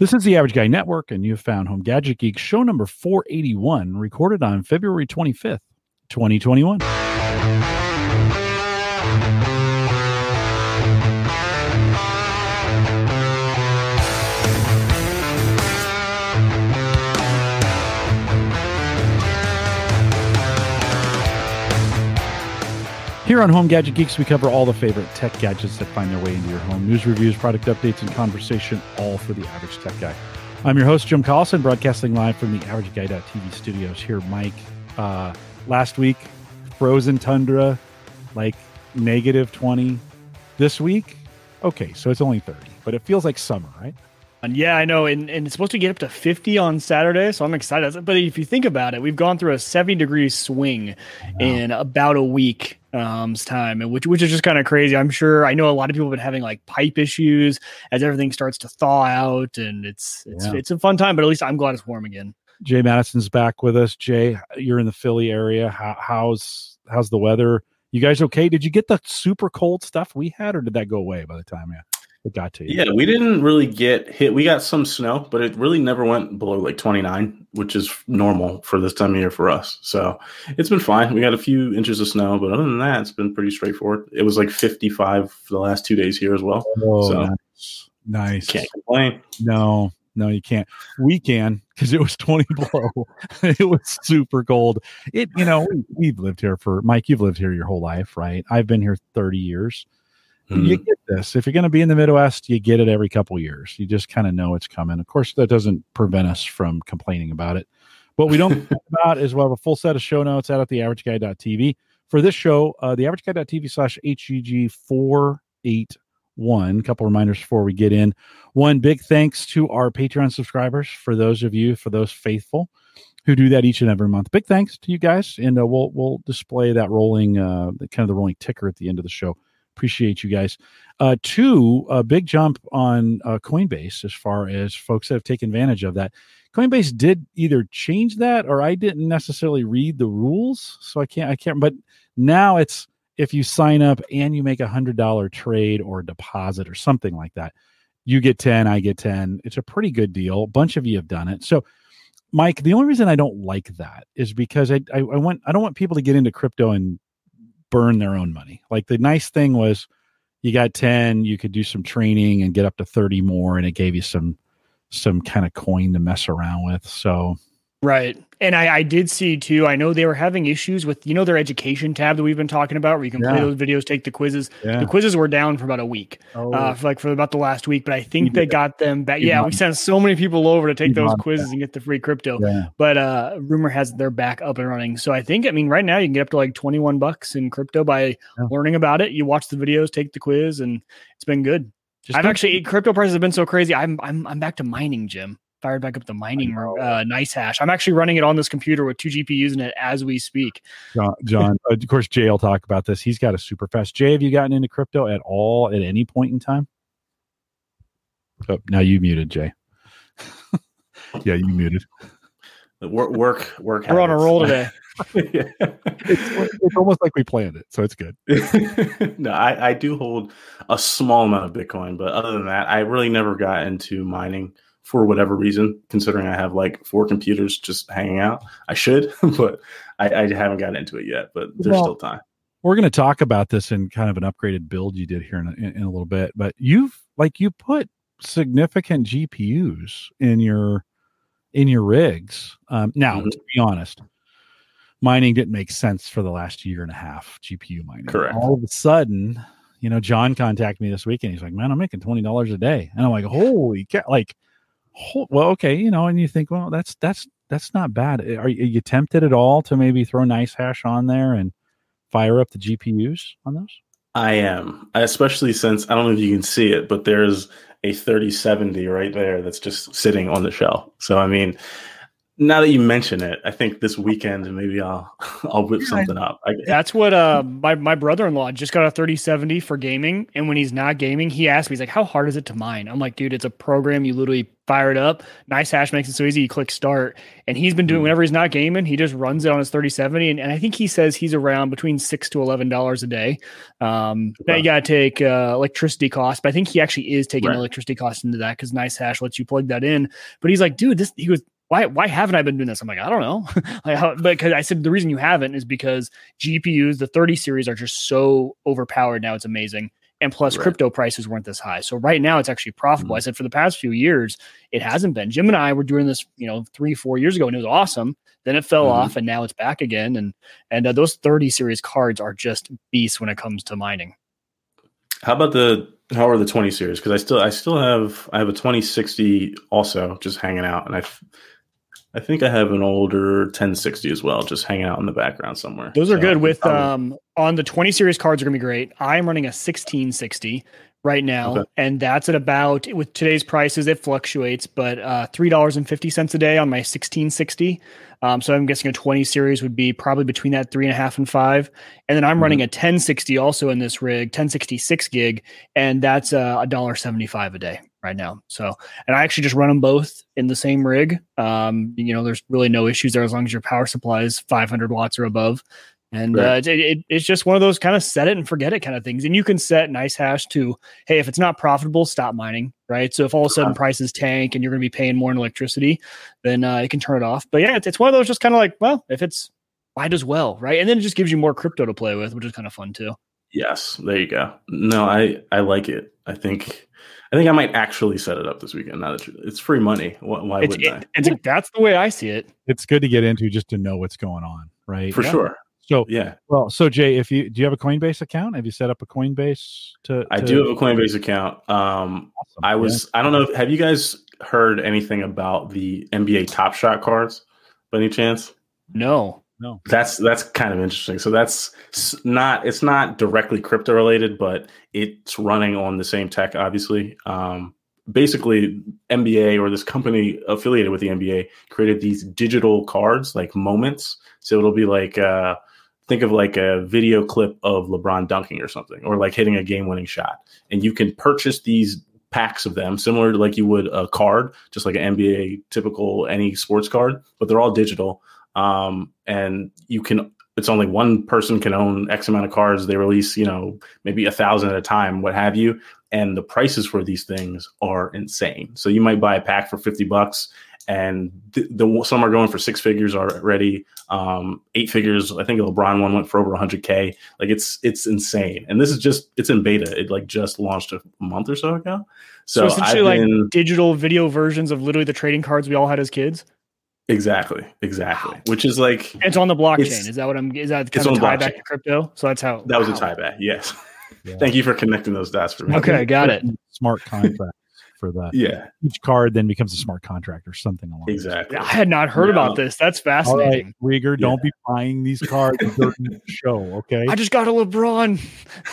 This is the Average Guy Network, and you have found Home Gadget Geek show number 481, recorded on February 25th, 2021. Here on Home Gadget Geeks, we cover all the favorite tech gadgets that find their way into your home. News, reviews, product updates, and conversation, all for the average tech guy. I'm your host, Jim Collison, broadcasting live from the Average AverageGuy.tv studios. Here, Mike. Uh, last week, frozen tundra, like negative 20. This week, okay, so it's only 30, but it feels like summer, right? And yeah, I know, and, and it's supposed to get up to 50 on Saturday, so I'm excited. But if you think about it, we've gone through a 70 degree swing in about a week um time and which which is just kind of crazy i'm sure i know a lot of people have been having like pipe issues as everything starts to thaw out and it's it's Yeah. it's a fun time but at least i'm glad it's warm again Jay Mattison's back with us. Jay, you're in the Philly area. How, how's how's the weather? You guys okay? Did you get the super cold stuff we had, or did that go away by the time yeah, it got to you? Yeah, we didn't really get hit. We got some snow, but it really never went below like 29, which is normal for this time of year for us. So it's been fine. We got a few inches of snow, but other than that, it's been pretty straightforward. It was like 55 for the last two days here as well. Oh, So- nice. Nice. Can't complain. No, no, you can't. We can because it was 20 below. it was super cold. It, you know, we, we've lived here for Mike, you've lived here your whole life, right? I've been here 30 years. You Mhm. get this. If you're going to be in the Midwest, you get it every couple years. You just kind of know it's coming. Of course, that doesn't prevent us from complaining about it. What we don't complain about is we'll have a full set of show notes out at theaverageguy.tv. For this show, uh, theaverageguy.tv slash HGG 481. A couple reminders before we get in. One, big thanks to our Patreon subscribers. For those of you, for those faithful who do that each and every month, big thanks to you guys. And uh, we'll, we'll display that rolling, uh, kind of the rolling ticker at the end of the show. Appreciate you guys. Uh, two, a big jump on uh, Coinbase as far as folks that have taken advantage of that. Coinbase did either change that or I didn't necessarily read the rules, so I can't. I can't. But now it's if you sign up and you make a hundred dollar trade or deposit or something like that, you get ten, I get ten. It's a pretty good deal. A bunch of you have done it. So, Mike, the only reason I don't like that is because I I, I want I don't want people to get into crypto and burn their own money. Like the nice thing was you got 10 you could do some training and get up to 30 more and it gave you some some kind of coin to mess around with so right. And i i did see too i know they were having issues with you know their education tab that we've been talking about where you can play those videos take the quizzes? Yeah. the quizzes were down for about a week oh, uh, for like for about the last week but i think they got them back. You yeah we sent so many people over to take You those quizzes and get the free crypto. Yeah. but uh rumor has they're back up and running. So i think i mean right now you can get up to like 21 bucks in crypto by Yeah. learning about it. You watch the videos take the quiz and it's been good. Just i've actually crypto prices have been so crazy. I'm i'm, I'm back to mining jim fired back up the mining know. uh, NiceHash. I'm actually running it on this computer with two gpus in it as we speak. John, john of course jay will talk about this. He's got a super fast. Jay have you gotten into crypto at all at any point in time? Oh now you muted jay. Yeah you muted. Work, work, work. we're on a roll today. it's, it's almost like we planned it so it's good. No, I, I do hold a small amount of Bitcoin, but other than that, I really never got into mining for whatever reason. Considering I have like four computers just hanging out, I should, but I, I haven't gotten into it yet. But there's Well, still time. we're going to talk about this in kind of an upgraded build you did here in a, in, in a little bit but you've like you put significant gpus in your in your rigs um now Mhm. to be honest mining didn't make sense for the last year and a half gpu mining Correct. all of a sudden you know john contacted me this week and he's like man i'm making $20 a day and i'm like holy cow like well okay you know and you think well that's that's that's not bad eh, are you, are you tempted at all to maybe throw NiceHash on there and fire up the GPUs on those? I am, especially since I don't know if you can see it, but there's a 3070 right there that's just sitting on the shelf. So I mean, now that you mention it, I think this weekend maybe I'll I'll whip something up. I, That's what uh my, my brother in law just got a 3070 for gaming. And when he's not gaming, he asked me, he's like, How hard is it to mine? I'm like, dude, it's a program. You literally fire it up. NiceHash makes it so easy. You click start. And he's been doing Mhm. whenever he's not gaming, he just runs it on his 3070. And, and I think he says he's around between six to eleven dollars a day. Um now you gotta take uh electricity costs, but I think he actually is taking Right. electricity costs into that because NiceHash lets you plug that in. But he's like, dude, this he was why why haven't I been doing this? I'm like, I don't know. like how, but because I said the reason you haven't is because GPUs, the 30 series are just so overpowered now. It's amazing. And plus, Right. crypto prices weren't this high. So right now, it's actually profitable. I said for the past few years, it hasn't been. Jim and I were doing this, you know, three, four years ago, and it was awesome. Then it fell Mhm. off, and now it's back again. And and uh, those 30 series cards are just beasts when it comes to mining. How about the how are the 20 series? Because I still I still have I have a 2060 also just hanging out, and I I think I have an older 1060 as well, just hanging out in the background somewhere. Those are So, good with um on the 20 series cards are gonna be great. I'm running a 1660 right now, Okay. and that's at about with today's prices, it fluctuates, but uh three dollars and fifty cents a day on my 1660. Um, so I'm guessing a 20 series would be probably between that three and a half and five. And then I'm Mhm. running a 1060 also in this rig, 1066 gig, and that's uh, a dollar 75 a day right now. So, and I actually just run them both in the same rig. Um, you know, there's really no issues there as long as your power supply is 500 watts or above. And uh, it, it, it's just one of those kind of set it and forget it kind of things. And you can set NiceHash to, hey, if it's not profitable, stop mining, right? So if all of a sudden prices tank and you're going to be paying more in electricity, then uh, you can turn it off. But yeah, it's, it's one of those just kind of like, well, if it's might as well, right? And then it just gives you more crypto to play with, which is kind of fun too. Yes, there you go. No, I I like it. I think I think I might actually set it up this weekend. Now that it's free money, why, why It's, wouldn't it, it's that's the way I see it. It's good to get into just to know what's going on, right? For Yeah. sure. So, Yeah, well, so Jay, if you do you have a Coinbase account? Have you set up a Coinbase to? I do have a Coinbase account. Um, Awesome. I Yeah. was I don't know. Have you guys heard anything about the NBA Top Shot cards by any chance? No. That's that's kind of interesting. So that's not it's not directly crypto related, but it's running on the same tech, obviously. Um, basically, NBA or this company affiliated with the NBA created these digital cards, like moments. So it'll be like uh, think of like a video clip of LeBron dunking or something, or like hitting a game winning shot, and you can purchase these packs of them similar to like you would a card just like an nba typical any sports card but they're all digital um, and you can it's only one person can own x amount of cards they release you know maybe a thousand at a time what have you. And the prices for these things are insane. So you might buy a pack for 50 bucks and the, the some are going for six figures already. Um eight figures i think the lebron one went for over 100k like it's it's insane. And this is just it's in beta. It like just launched a month or so ago. So, so, essentially, I've like digital video versions of literally the trading cards we all had as kids. Exactly exactly which is like It's on the blockchain. Is that what I'm? Is that it's kind of on tie back blockchain. to crypto? So that's how that was wow. a tie back yes Yeah. thank you for connecting those dots for me Okay, got it. Smart contract for the yeah Each card then becomes a smart contract or something along. those exactly I had not heard Yeah. about this. That's fascinating. All right, fascinating. Wieger, don't be buying these cards during the show, okay? I just got a LeBron.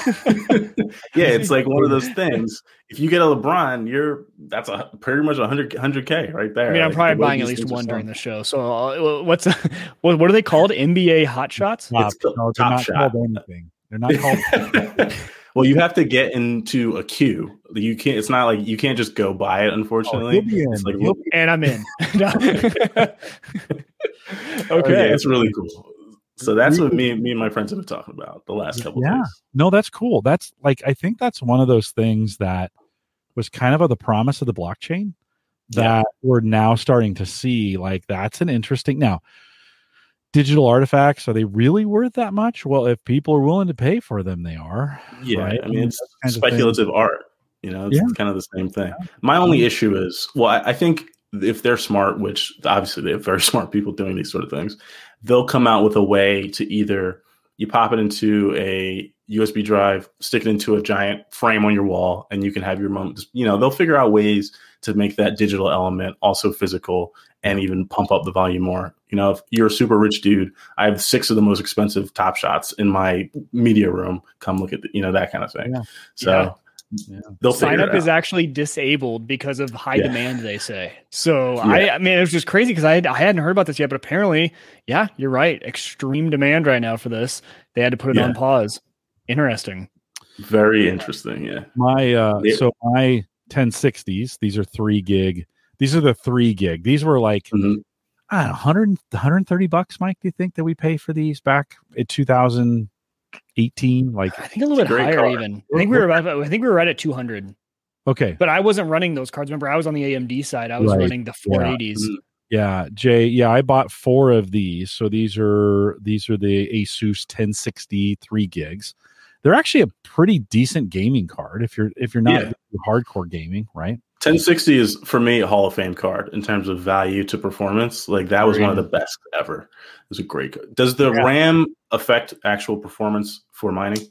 yeah, it's like one of those things. If you get a LeBron, you're that's a pretty much a hundred hundred k right there. I mean, I'm Like, probably buying at least one during the show. So uh, what's what, what are they called? NBA hot shots? Top, it's the no, they're not shot. called anything. They're not called. Well, you have to get into a queue. You can't. It's not like you can't just go buy it. Oh, Unfortunately, he'll be in. It's like, He'll And I'm in. No. oh, okay. yeah, it's really cool. So that's what me, me and my friends have been talking about the last couple Yeah. days. No, that's cool. That's like I think that's one of those things that was kind of the promise of the blockchain that Yeah. we're now starting to see. Like that's an interesting now. Digital artifacts are they really worth that much? Well, if people are willing to pay for them, they are. Yeah, Right? I mean, it's those kinds of things. speculative art. You know, it's Yeah. kind of the same thing. My only issue is, well, I, I think if they're smart, which obviously they have very smart people doing these sort of things, they'll come out with a way to either you pop it into a USB drive, stick it into a giant frame on your wall, and you can have your moment. You know, they'll figure out ways to make that digital element also physical and even pump up the volume more. You know, if you're a super rich dude, I have six of the most expensive top shots in my media room. Come look at the, you know that kind of thing. Yeah. So Yeah. yeah. they'll sign up is actually disabled because of high yeah. demand. They say so. Yeah. I, I mean, it was just crazy because I had, I hadn't heard about this yet, but apparently, yeah, you're right. Extreme demand right now for this. They had to put it on pause. Interesting. Very interesting. Yeah. My uh, so my 1060s. These are three gig. These are the three gig. These were like. Mm-hmm. I don't know, 100, 130 bucks, Mike. Do you think that we pay for these back in 2018? like i think a little bit higher car. even i think we were about, i think we were right at 200 okay but i wasn't running those cards remember i was on the amd side i was right. running the 480s yeah. Mm-hmm. yeah. jay yeah i bought four of these so these are these are the asus 1060 3 gigs they're actually a pretty decent gaming card if you're if you're not yeah. hardcore gaming right 1060 is for me a Hall of Fame card in terms of value to performance. Like that was one of the best ever. It was a great card. Does the yeah. RAM affect actual performance for mining?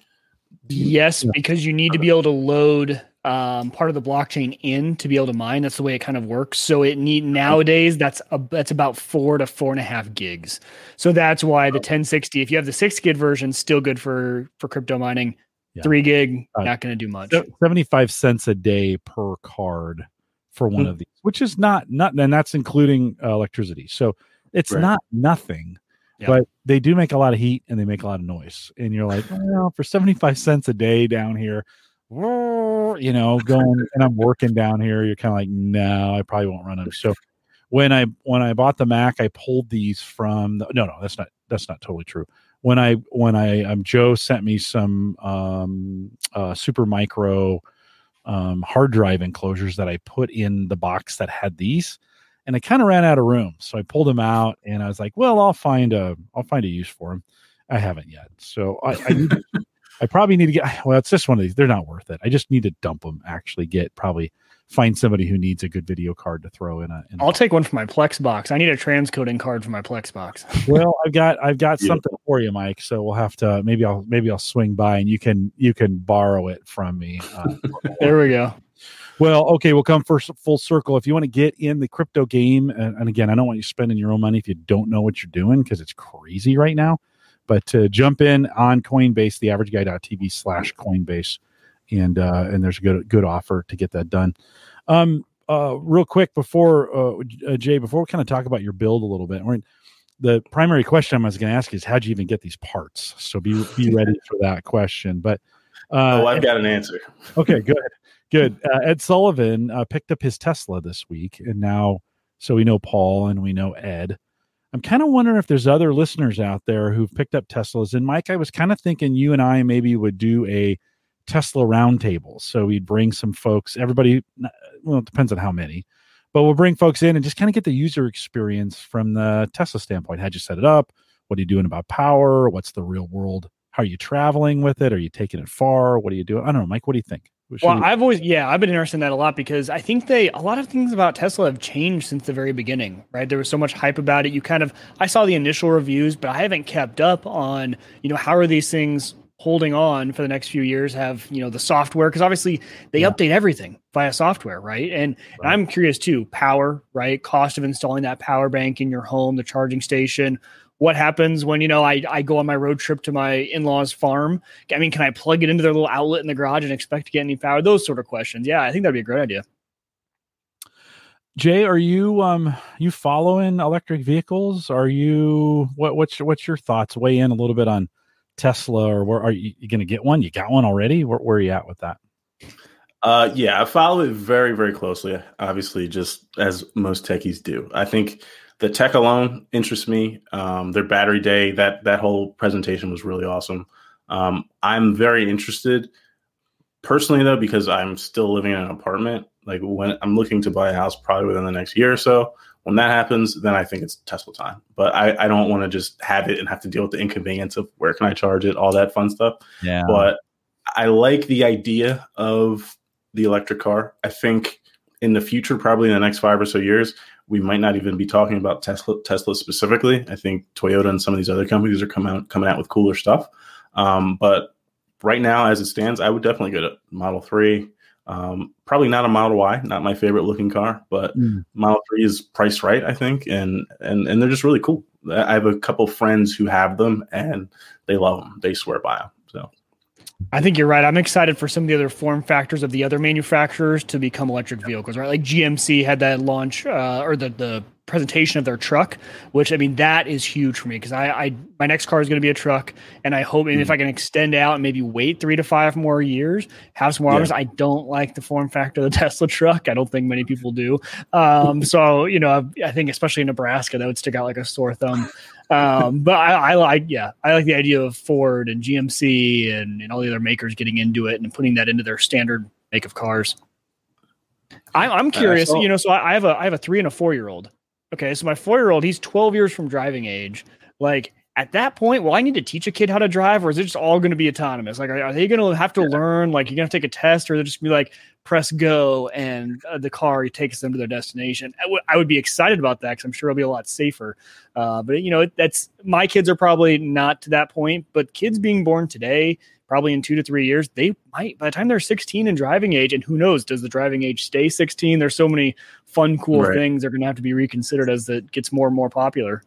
Yes, because you need to be able to load um, part of the blockchain in to be able to mine. That's the way it kind of works. So it need nowadays that's a, that's about four to four and a half gigs. So that's why the 1060, if you have the six gig version, still good for for crypto mining. Yeah. Three gig, uh, not going to do much. 75 cents a day per card for one mm-hmm. of these, which is not, not, and that's including uh, electricity. So it's right. not nothing, yeah. but they do make a lot of heat and they make a lot of noise. And you're like, well, for 75 cents a day down here, you know, going and I'm working down here, you're kind of like, no, I probably won't run them. So when I when I bought the Mac, I pulled these from the, no, no, that's not that's not totally true when I when I um, Joe sent me some um, uh, Supermicro um, hard drive enclosures that I put in the box that had these, and I kind of ran out of room, so I pulled them out, and I was like, "Well, I'll find a I'll find a use for them." I haven't yet, so I I, I probably need to get. Well, it's just one of these. They're not worth it. I just need to dump them. Actually, get probably find somebody who needs a good video card to throw in a. In I'll a take one for my Plex box. I need a transcoding card for my Plex box. well, I've got I've got yeah. something for you, Mike. So we'll have to maybe I'll maybe I'll swing by and you can you can borrow it from me. Uh, there we go. Well, okay, we'll come first full circle. If you want to get in the crypto game, and, and again, I don't want you spending your own money if you don't know what you're doing because it's crazy right now. But to jump in on Coinbase, the average guy.tv slash Coinbase, and uh, and there's a good good offer to get that done. Um, uh, real quick before uh, Jay, before we kind of talk about your build a little bit, the primary question I was going to ask is how'd you even get these parts? So be be ready for that question. But uh, oh, I've got an answer. okay, good, good. Uh, Ed Sullivan uh, picked up his Tesla this week, and now so we know Paul and we know Ed. I'm kind of wondering if there's other listeners out there who've picked up Teslas. And Mike, I was kind of thinking you and I maybe would do a Tesla roundtables. So we'd bring some folks, everybody, well, it depends on how many, but we'll bring folks in and just kind of get the user experience from the Tesla standpoint. How'd you set it up? What are you doing about power? What's the real world? How are you traveling with it? Are you taking it far? What are you doing? I don't know, Mike. What do you think? Well, I've always, yeah, I've been interested in that a lot because I think they, a lot of things about Tesla have changed since the very beginning, right? There was so much hype about it. You kind of, I saw the initial reviews, but I haven't kept up on, you know, how are these things holding on for the next few years have you know the software because obviously they yeah. update everything via software right and, right. and i'm curious too power right cost of installing that power bank in your home the charging station what happens when you know I, I go on my road trip to my in-laws farm i mean can i plug it into their little outlet in the garage and expect to get any power those sort of questions yeah i think that'd be a great idea Jay, are you um you following electric vehicles? Are you what what's what's your thoughts? Weigh in a little bit on Tesla, or where are you, you going to get one? You got one already? Where, where are you at with that? Uh, yeah, I follow it very, very closely. Obviously, just as most techies do. I think the tech alone interests me. Um, their battery day, that that whole presentation was really awesome. Um, I'm very interested personally, though, because I'm still living in an apartment. Like when I'm looking to buy a house, probably within the next year or so. When that happens, then I think it's Tesla time. But I, I don't want to just have it and have to deal with the inconvenience of where can I charge it, all that fun stuff. Yeah. But I like the idea of the electric car. I think in the future, probably in the next five or so years, we might not even be talking about Tesla Tesla specifically. I think Toyota and some of these other companies are coming out coming out with cooler stuff. Um, but right now, as it stands, I would definitely go to Model Three, um, probably not a Model Y, not my favorite looking car, but mm. Model Three is priced right, I think, and and and they're just really cool. I have a couple friends who have them, and they love them. They swear by them. So I think you're right. I'm excited for some of the other form factors of the other manufacturers to become electric vehicles, right? Like GMC had that launch uh, or the the presentation of their truck, which I mean that is huge for me because I, I my next car is going to be a truck, and I hope mm. if I can extend out and maybe wait three to five more years, have some more yeah. I don't like the form factor of the Tesla truck. I don't think many people do. Um, so you know, I, I, think especially in Nebraska, that would stick out like a sore thumb. Um, but I, I, like, yeah, I like the idea of Ford and GMC and, and all the other makers getting into it and putting that into their standard make of cars. I'm, I'm curious, uh, so, you know, so I have a I have a three and a four year old Okay, so my four year old, he's 12 years from driving age. Like at that point, will I need to teach a kid how to drive, or is it just all going to be autonomous? Like, are, are they going to have to learn? Like, you're going to take a test, or they're just gonna be like, press go, and uh, the car takes them to their destination? I, w- I would be excited about that because I'm sure it'll be a lot safer. Uh, but you know, that's my kids are probably not to that point, but kids being born today, probably in two to three years, they might by the time they're 16 and driving age, and who knows, does the driving age stay 16? There's so many fun, cool right. things are going to have to be reconsidered as it gets more and more popular.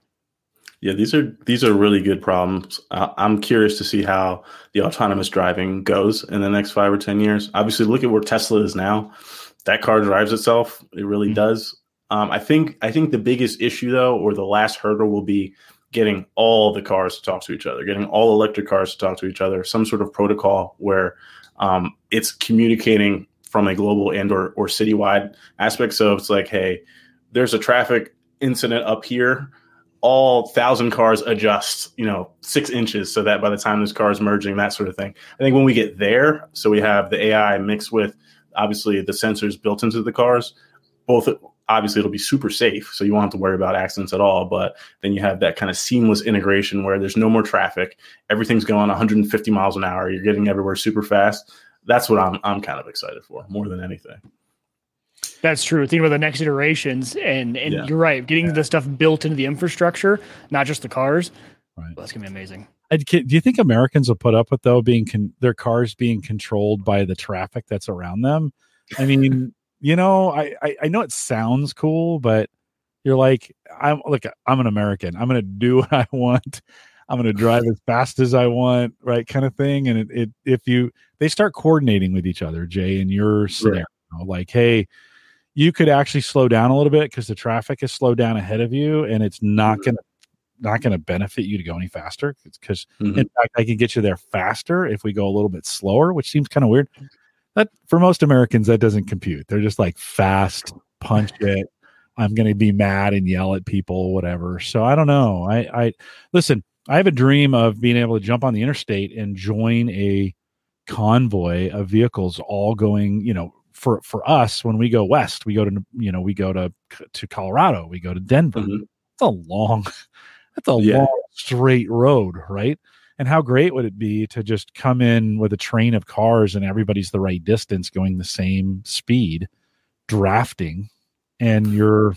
Yeah, these are these are really good problems. Uh, I'm curious to see how the autonomous driving goes in the next five or ten years. Obviously, look at where Tesla is now. That car drives itself. It really mm-hmm. does. Um, I think I think the biggest issue though, or the last hurdle, will be getting all the cars to talk to each other, getting all electric cars to talk to each other, some sort of protocol where um, it's communicating from a global and or, or citywide aspect. So it's like, hey, there's a traffic incident up here. All thousand cars adjust, you know, six inches so that by the time this car is merging, that sort of thing. I think when we get there, so we have the AI mixed with obviously the sensors built into the cars, both obviously it'll be super safe so you won't have to worry about accidents at all but then you have that kind of seamless integration where there's no more traffic everything's going 150 miles an hour you're getting everywhere super fast that's what i'm i'm kind of excited for more than anything that's true. Think about the next iterations, and and yeah. you're right. Getting yeah. the stuff built into the infrastructure, not just the cars. Right. Well, that's gonna be amazing. Do you think Americans will put up with though being con- their cars being controlled by the traffic that's around them? I mean, you know, I, I, I know it sounds cool, but you're like, I'm look, I'm an American. I'm gonna do what I want. I'm gonna drive as fast as I want, right? Kind of thing. And it, it if you they start coordinating with each other, Jay, in your scenario, right. like, hey, you could actually slow down a little bit because the traffic is slowed down ahead of you, and it's not gonna not going to benefit you to go any faster because mm-hmm. in fact i can get you there faster if we go a little bit slower which seems kind of weird that for most Americans that doesn't compute. They're just like fast, punch it. I'm going to be mad and yell at people, whatever. So I don't know. I, I listen. I have a dream of being able to jump on the interstate and join a convoy of vehicles all going. You know, for for us when we go west, we go to you know we go to to Colorado, we go to Denver. Mm-hmm. It's a long, that's a yeah. long straight road, right? And how great would it be to just come in with a train of cars and everybody's the right distance going the same speed, drafting, and you're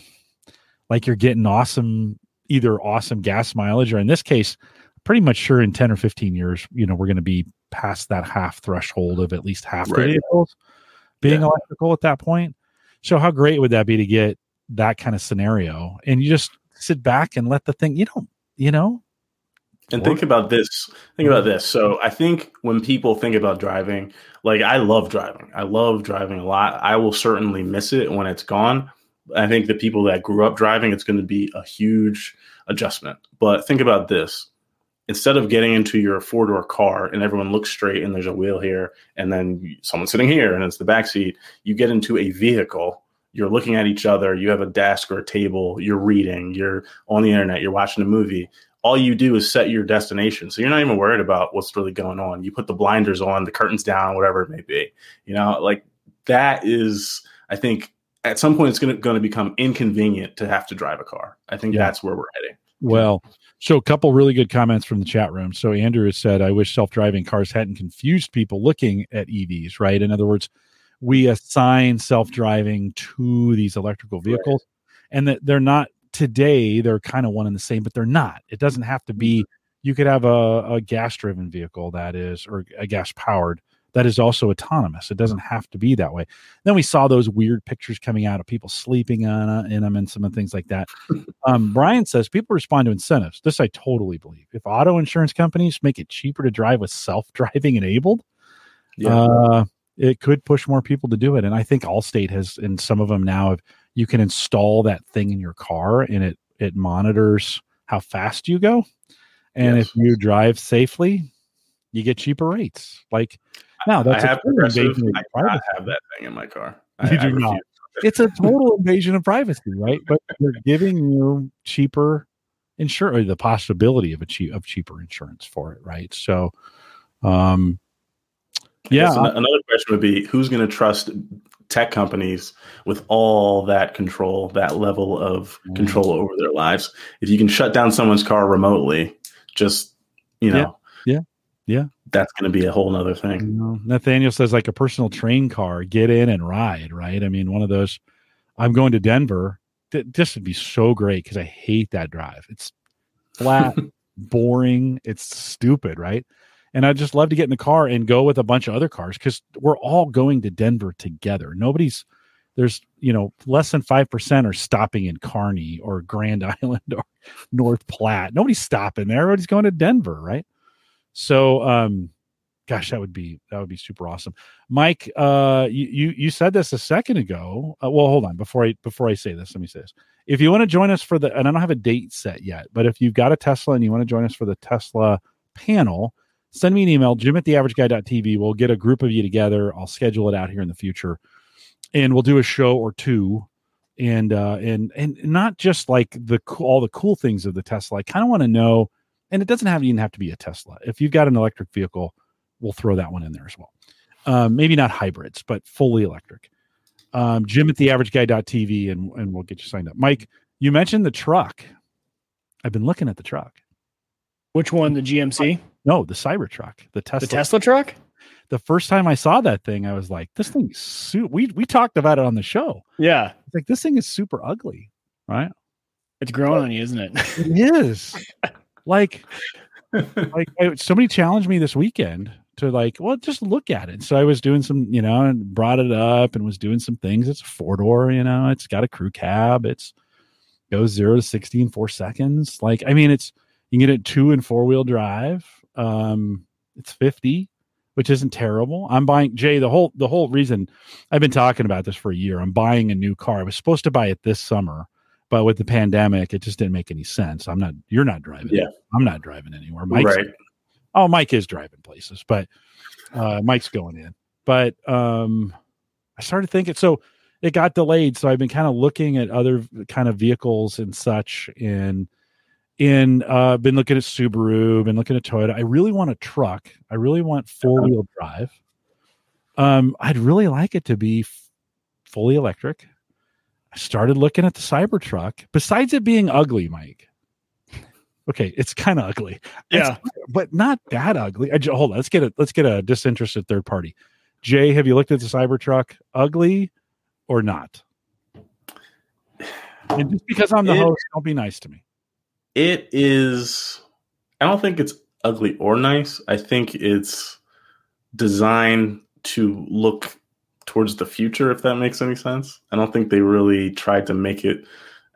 like you're getting awesome, either awesome gas mileage or in this case, pretty much sure in 10 or 15 years, you know, we're going to be past that half threshold of at least half right. the vehicles being yeah. electrical at that point. So how great would that be to get that kind of scenario and you just sit back and let the thing, you don't, you know, and think about this. Think about this. So I think when people think about driving, like I love driving. I love driving a lot. I will certainly miss it when it's gone. I think the people that grew up driving, it's going to be a huge adjustment. But think about this. Instead of getting into your four door car and everyone looks straight and there's a wheel here and then someone sitting here and it's the back seat, you get into a vehicle you're looking at each other you have a desk or a table you're reading you're on the internet you're watching a movie all you do is set your destination. So you're not even worried about what's really going on. You put the blinders on, the curtains down, whatever it may be. You know, like that is, I think, at some point it's going to, going to become inconvenient to have to drive a car. I think yeah. that's where we're heading. Well, so a couple really good comments from the chat room. So Andrew has said, "I wish self-driving cars hadn't confused people looking at EVs." Right? In other words, we assign self-driving to these electrical vehicles, right. and that they're not today they're kind of one and the same, but they're not. It doesn't have to be. Mm-hmm. You could have a, a gas driven vehicle that is, or a gas powered that is also autonomous. It doesn't have to be that way. Then we saw those weird pictures coming out of people sleeping on uh, in them and some of things like that. Um, Brian says people respond to incentives. This I totally believe. If auto insurance companies make it cheaper to drive with self driving enabled, Yeah. uh, it could push more people to do it. And I think Allstate has, and some of them now, have, you can install that thing in your car and it it monitors how fast you go. And Yes. if you drive safely, you get cheaper rates. Like now, that's I a have invasion of I do privacy. not have that thing in my car. You I, do I not. It's a total invasion of privacy, right? But they're giving you cheaper insure or the possibility of a cheap of cheaper insurance for it, right? So, um, yeah, another question would be who's going to trust tech companies with all that control, that level of Mm. control over their lives? If you can shut down someone's car remotely, just you know, Yeah. Yeah. Yeah. that's going to be a whole nother You thing. know, Nathaniel says like a personal train car, get in and ride, right? I mean, one of those. I'm going to Denver. Th- This would be so great because I hate that drive. It's flat, boring. It's stupid, right? And I'd just love to get in the car and go with a bunch of other cars because we're all going to Denver together. Nobody's there's you know less than five percent are stopping in Kearney or Grand Island or North Platte. Nobody's stopping there. Everybody's going to Denver, right? So, um, gosh, that would be that would be super awesome. Mike, uh, you you, you said this a second ago. Uh, well, hold on before I before I say this, let me say this. If you want to join us for the, and I don't have a date set yet, but if you've got a Tesla and you want to join us for the Tesla panel, send me an email, jim at theaverageguy.tv. We'll get a group of you together. I'll schedule it out here in the future and we'll do a show or two. And, uh, and, and not just like the, all the cool things of the Tesla. I kind of want to know, and it doesn't have even have to be a Tesla. If you've got an electric vehicle, we'll throw that one in there as well. Um, maybe not hybrids, but fully electric. Um, Jim at theaverageguy.tv and, and we'll get you signed up. Mike, you mentioned the truck. I've been looking at the truck. Which one? The GMC? No, the Cybertruck, the Tesla. The Tesla truck? The first time I saw that thing, I was like, "This thing is su-. We we talked about it on the show. Yeah. It's like this thing is super ugly, right? It's growing on you, isn't it? It is. like, like I, somebody challenged me this weekend to like, well, just look at it. So I was doing some, you know, and brought it up and was doing some things. It's a four door, you know, it's got a crew cab. It's goes zero to 60 in four seconds. Like, I mean, it's, you can get it two and four wheel drive. Um, it's 50, which isn't terrible. I'm buying Jay, the whole, the whole reason I've been talking about this for a year. I'm buying a new car. I was supposed to buy it this summer, but with the pandemic, it just didn't make any sense. I'm not, you're not driving. Yeah. I'm not driving anywhere. Mike's right. oh mike is driving places but uh mike's going in but um i started thinking so it got delayed so i've been kind of looking at other kind of vehicles and such and in uh been looking at subaru been looking at toyota i really want a truck i really want four-wheel drive um i'd really like it to be f- fully electric i started looking at the cybertruck besides it being ugly mike okay it's kind of ugly It's yeah. but not that ugly. I, hold on, let's get a let's get a disinterested third party. Jay, have you looked at the Cybertruck? Ugly or not? And just because I'm the It- host, don't be nice to me. It is. I don't think it's ugly or nice. I think it's designed to look towards the future, if that makes any sense. I don't think they really tried to make it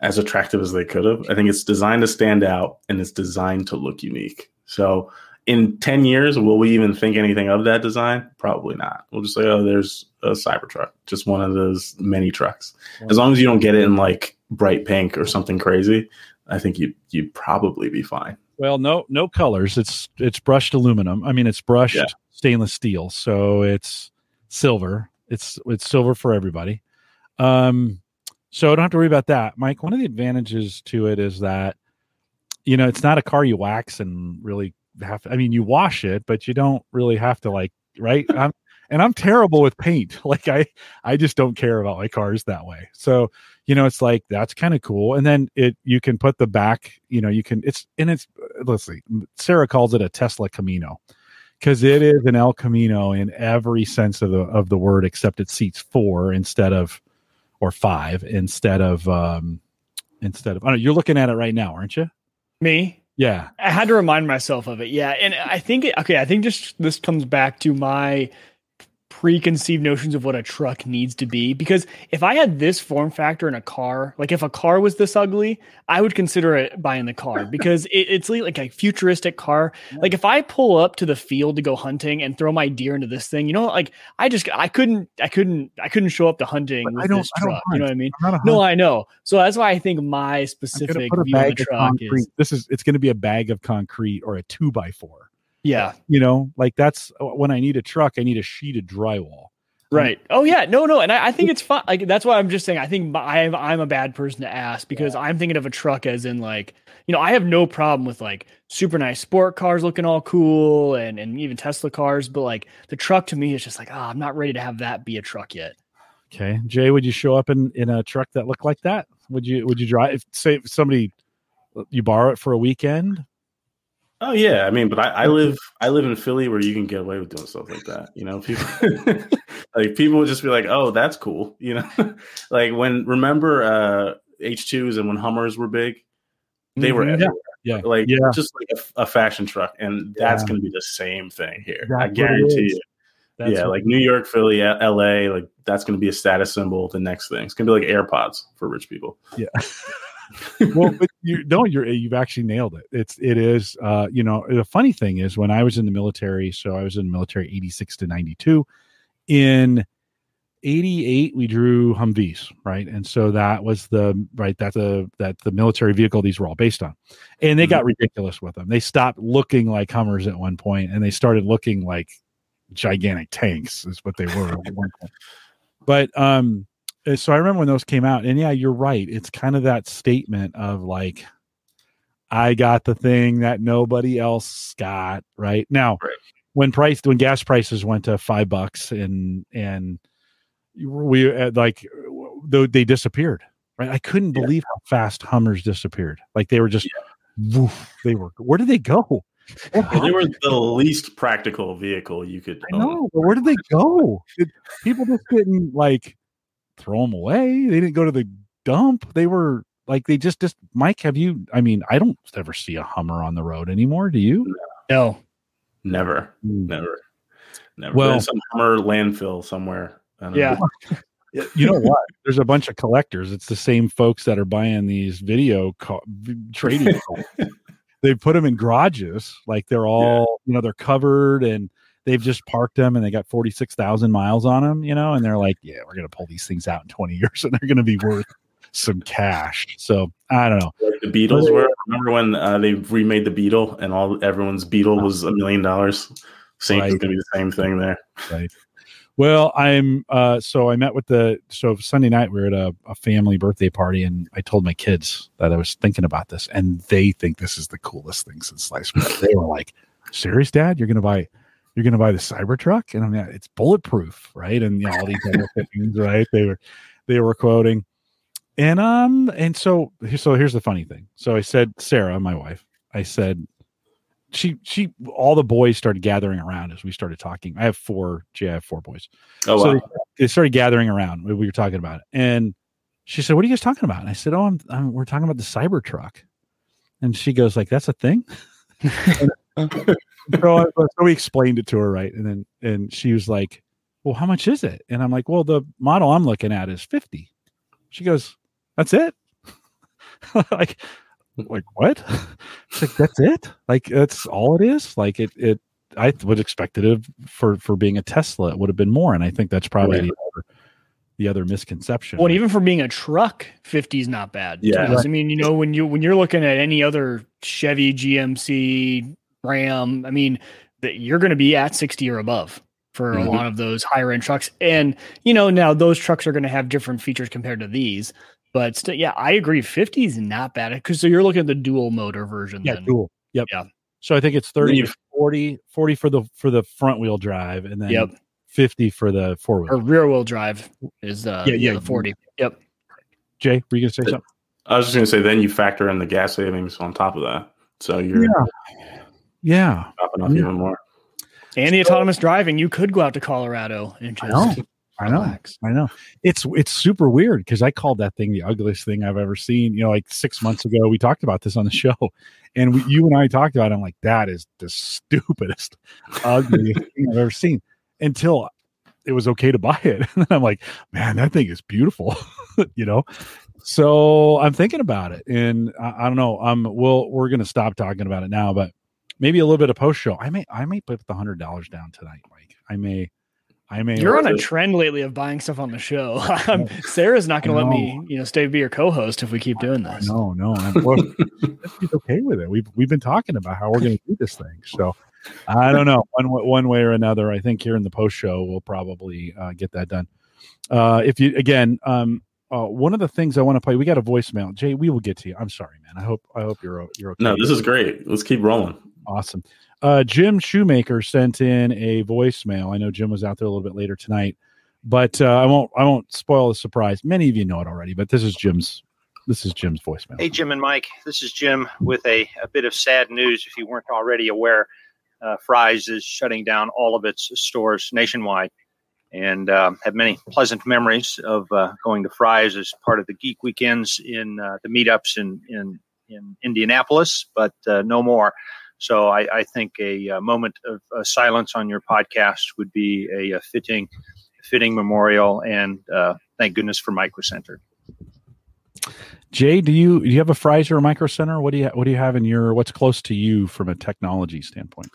as attractive as they could have. I think it's designed to stand out and it's designed to look unique. So, in 10 years, will we even think anything of that design? Probably not. We'll just say, oh, there's a Cybertruck, just one of those many trucks. As long as you don't get it in like bright pink or something crazy, I think you'd, you'd probably be fine. Well, no, no colors. It's it's brushed aluminum. I mean, it's brushed Yeah. stainless steel, so it's silver. It's it's silver for everybody. Um, so I don't have to worry about that, Mike. One of the advantages to it is that you know it's not a car you wax and really have. To, I mean, you wash it, but you don't really have to like right. I'm, and I'm terrible with paint. Like I I just don't care about my cars that way. So you know it's like that's kind of cool and then it you can put the back you know you can it's and it's let's see sarah calls it a tesla camino because it is an el camino in every sense of the of the word except it seats four instead of or five instead of um instead of I know, you're looking at it right now aren't you Me? yeah I had to remind myself of it. Yeah. And I think, okay, I think just this comes back to my preconceived notions of what a truck needs to be because if I had this form factor in a car, like if a car was this ugly, I would consider it buying the car because it, it's like a futuristic car. Like if I pull up to the field to go hunting and throw my deer into this thing, you know, like I just I couldn't I couldn't I couldn't show up to hunting But with I don't- this I truck. You know what I mean? I'm not a No. I know. So that's why I think my specific view of a bag of truck is This is it's going to be a bag of concrete or a two by four. Yeah. You know, like that's uh, when I need a truck. I need a sheet of drywall. Right. Oh yeah. No, no. And I, I think it's fun. Like that's why I'm just saying. I think I'm I'm a bad person to ask because I'm thinking of a truck as in like you know I have no problem with like super nice sport cars looking all cool and and even Tesla cars, but like the truck to me is just like ah I'm not ready to have that be a truck yet. Okay, Jay, would you show up in in a truck that looked like that? Would you would you drive? If, say if somebody you borrow it for a weekend. Oh yeah, I mean, but I, I live I live in Philly where you can get away with doing stuff like that. You know, people like people would just be like, "Oh, that's cool." You know, like when remember uh H twos and when Hummers were big, they were Mhm. everywhere. Yeah, Like yeah. just like a, a fashion truck, and that's Yeah. going to be the same thing here. That's I guarantee you. That's yeah, like New York, Philly, L- L.A. Like that's going to be a status symbol. The next thing, it's going to be like AirPods for rich people. well, but you no, you're you've actually nailed it. It's it is. Uh, you know, the funny thing is when I was in the military, so I was in the military eighty six to ninety two. In eighty eight, we drew Humvees, right, and so that was the right that the that the military vehicle these were all based on, and they got ridiculous with them. They stopped looking like Hummers at one point, and they started looking like gigantic tanks, is what they were at one point. But um, so I remember when those came out, and yeah, you're right. It's kind of that statement of like, I got the thing that nobody else got. Right now, Right. when price when gas prices went to five bucks and and we uh, like though they disappeared. Right, I couldn't Yeah. believe how fast Hummers disappeared. Like they were just, woof, they were. Where did they go? Well, they were the least practical vehicle you could. I own. know, but where did they go? Did people just didn't like throw them away? They didn't go to the dump. They were like they just just Mike. Have you? I mean, I don't ever see a Hummer on the road anymore. Do you? No. Never, hmm. never, never. Well- Well, some Hummer landfill somewhere. Yeah. You know what? There's a bunch of collectors. It's the same folks that are buying these video co- trading. they put them in garages, like they're all you know they're covered and. They've just parked them and they got 46,000 miles on them, you know, and they're like, yeah, we're going to pull these things out in 20 years and they're going to be worth some cash. So I don't know. Like the Beatles were. Remember when uh, they remade the Beetle and all everyone's Beetle was a million dollars? Same, it's Right. gonna be the same thing there. Well, I'm uh so I met with the so Sunday night we were at a, a family birthday party and I told my kids that I was thinking about this and they think this is the coolest thing since sliced bread. They were like, "Serious, Dad? You're gonna buy you're gonna buy the Cybertruck?" And I'm like, "It's bulletproof, right?" And you know, all these other things, right? They were they were quoting, and um and so so here's the funny thing. So I said, Sarah, my wife, I said, she she all the boys started gathering around as we started talking. I have four, Jay, I have four boys Oh so wow. they, they started gathering around. We, we were talking about it, and she said, "What are you guys talking about?" And I said, "Oh, I'm, I'm we're talking about the Cybertruck." And she goes, "Like that's a thing." so, I, so we explained it to her, right? And then and she was like, "Well, how much is it?" And I'm like, "Well, the model I'm looking at is 50." She goes, "That's it." like, like what? She's like, "That's it? Like that's all it is? Like it it." I would expect it for for being a Tesla, it would have been more, and I think that's probably Right. the, other, the other misconception. Well, and even for being a truck, 50 is not bad. Yeah. Because, I mean, you know, when you when you're looking at any other Chevy, GMC, Ram, I mean, that you're going to be at 60 or above for Mhm. a lot of those higher end trucks. And you know, now those trucks are going to have different features compared to these. But still, yeah, I agree. 50 is not bad because so you're looking at the dual motor version. yeah, then. dual. Yep. Yeah. So I think it's 30 you- to 40, 40 for the for the front wheel drive, and then Yep. 50 for the four Or wheel. rear wheel drive is uh Yeah, yeah, yeah. the 40. Yep. Jay, were you gonna say something? I was just gonna say then you factor in the gas savings on top of that, so you're Yeah. Yeah. dropping off Yeah. even more. And the autonomous driving, you could go out to Colorado and I just know. I know. relax. I know. It's it's super weird because I called that thing the ugliest thing I've ever seen. You know, like six months ago, we talked about this on the show, and we, you and I talked about. it. I'm like, that is the stupidest, ugliest thing I've ever seen. Until it was okay to buy it. And I'm like, man, that thing is beautiful, you know. So I'm thinking about it, and I, I don't know. Um, we'll we're gonna stop talking about it now, but maybe a little bit of post show. I may I may put the hundred dollars down tonight, Mike. I may. I may. You're on a trend lately of buying stuff on the show. Um, Sarah's not going to let me, you know, stay be your co-host if we keep doing this. No, no, I'm, well, he's okay with it. We've we've been talking about how we're going to do this thing. So I don't know one one way or another. I think here in the post show we'll probably uh, get that done. Uh, if you again, um, uh, one of the things I want to play, we got a voicemail. Jay, we will get to you. I'm sorry, man. I hope I hope you're you're okay. No, this is great. Let's keep rolling. Awesome. Uh, Jim Shoemaker sent in a voicemail. I know Jim was out there a little bit later tonight, but uh, I won't. I won't spoil the surprise. Many of you know it already, but this is Jim's. This is Jim's voicemail. Hey, Jim and Mike. This is Jim with a, a bit of sad news. If you weren't already aware, uh, Fry's is shutting down all of its stores nationwide, and uh, have many pleasant memories of uh, going to Fry's as part of the Geek Weekends in uh, the meetups in in in Indianapolis, but uh, no more. So I, I think a, a, moment of uh, silence on your podcast would be a, fitting, fitting memorial. And uh, thank goodness for Micro Center. Jay, do you do you have a Fry's or Micro Center? What do you what do you have in your what's close to you from a technology standpoint?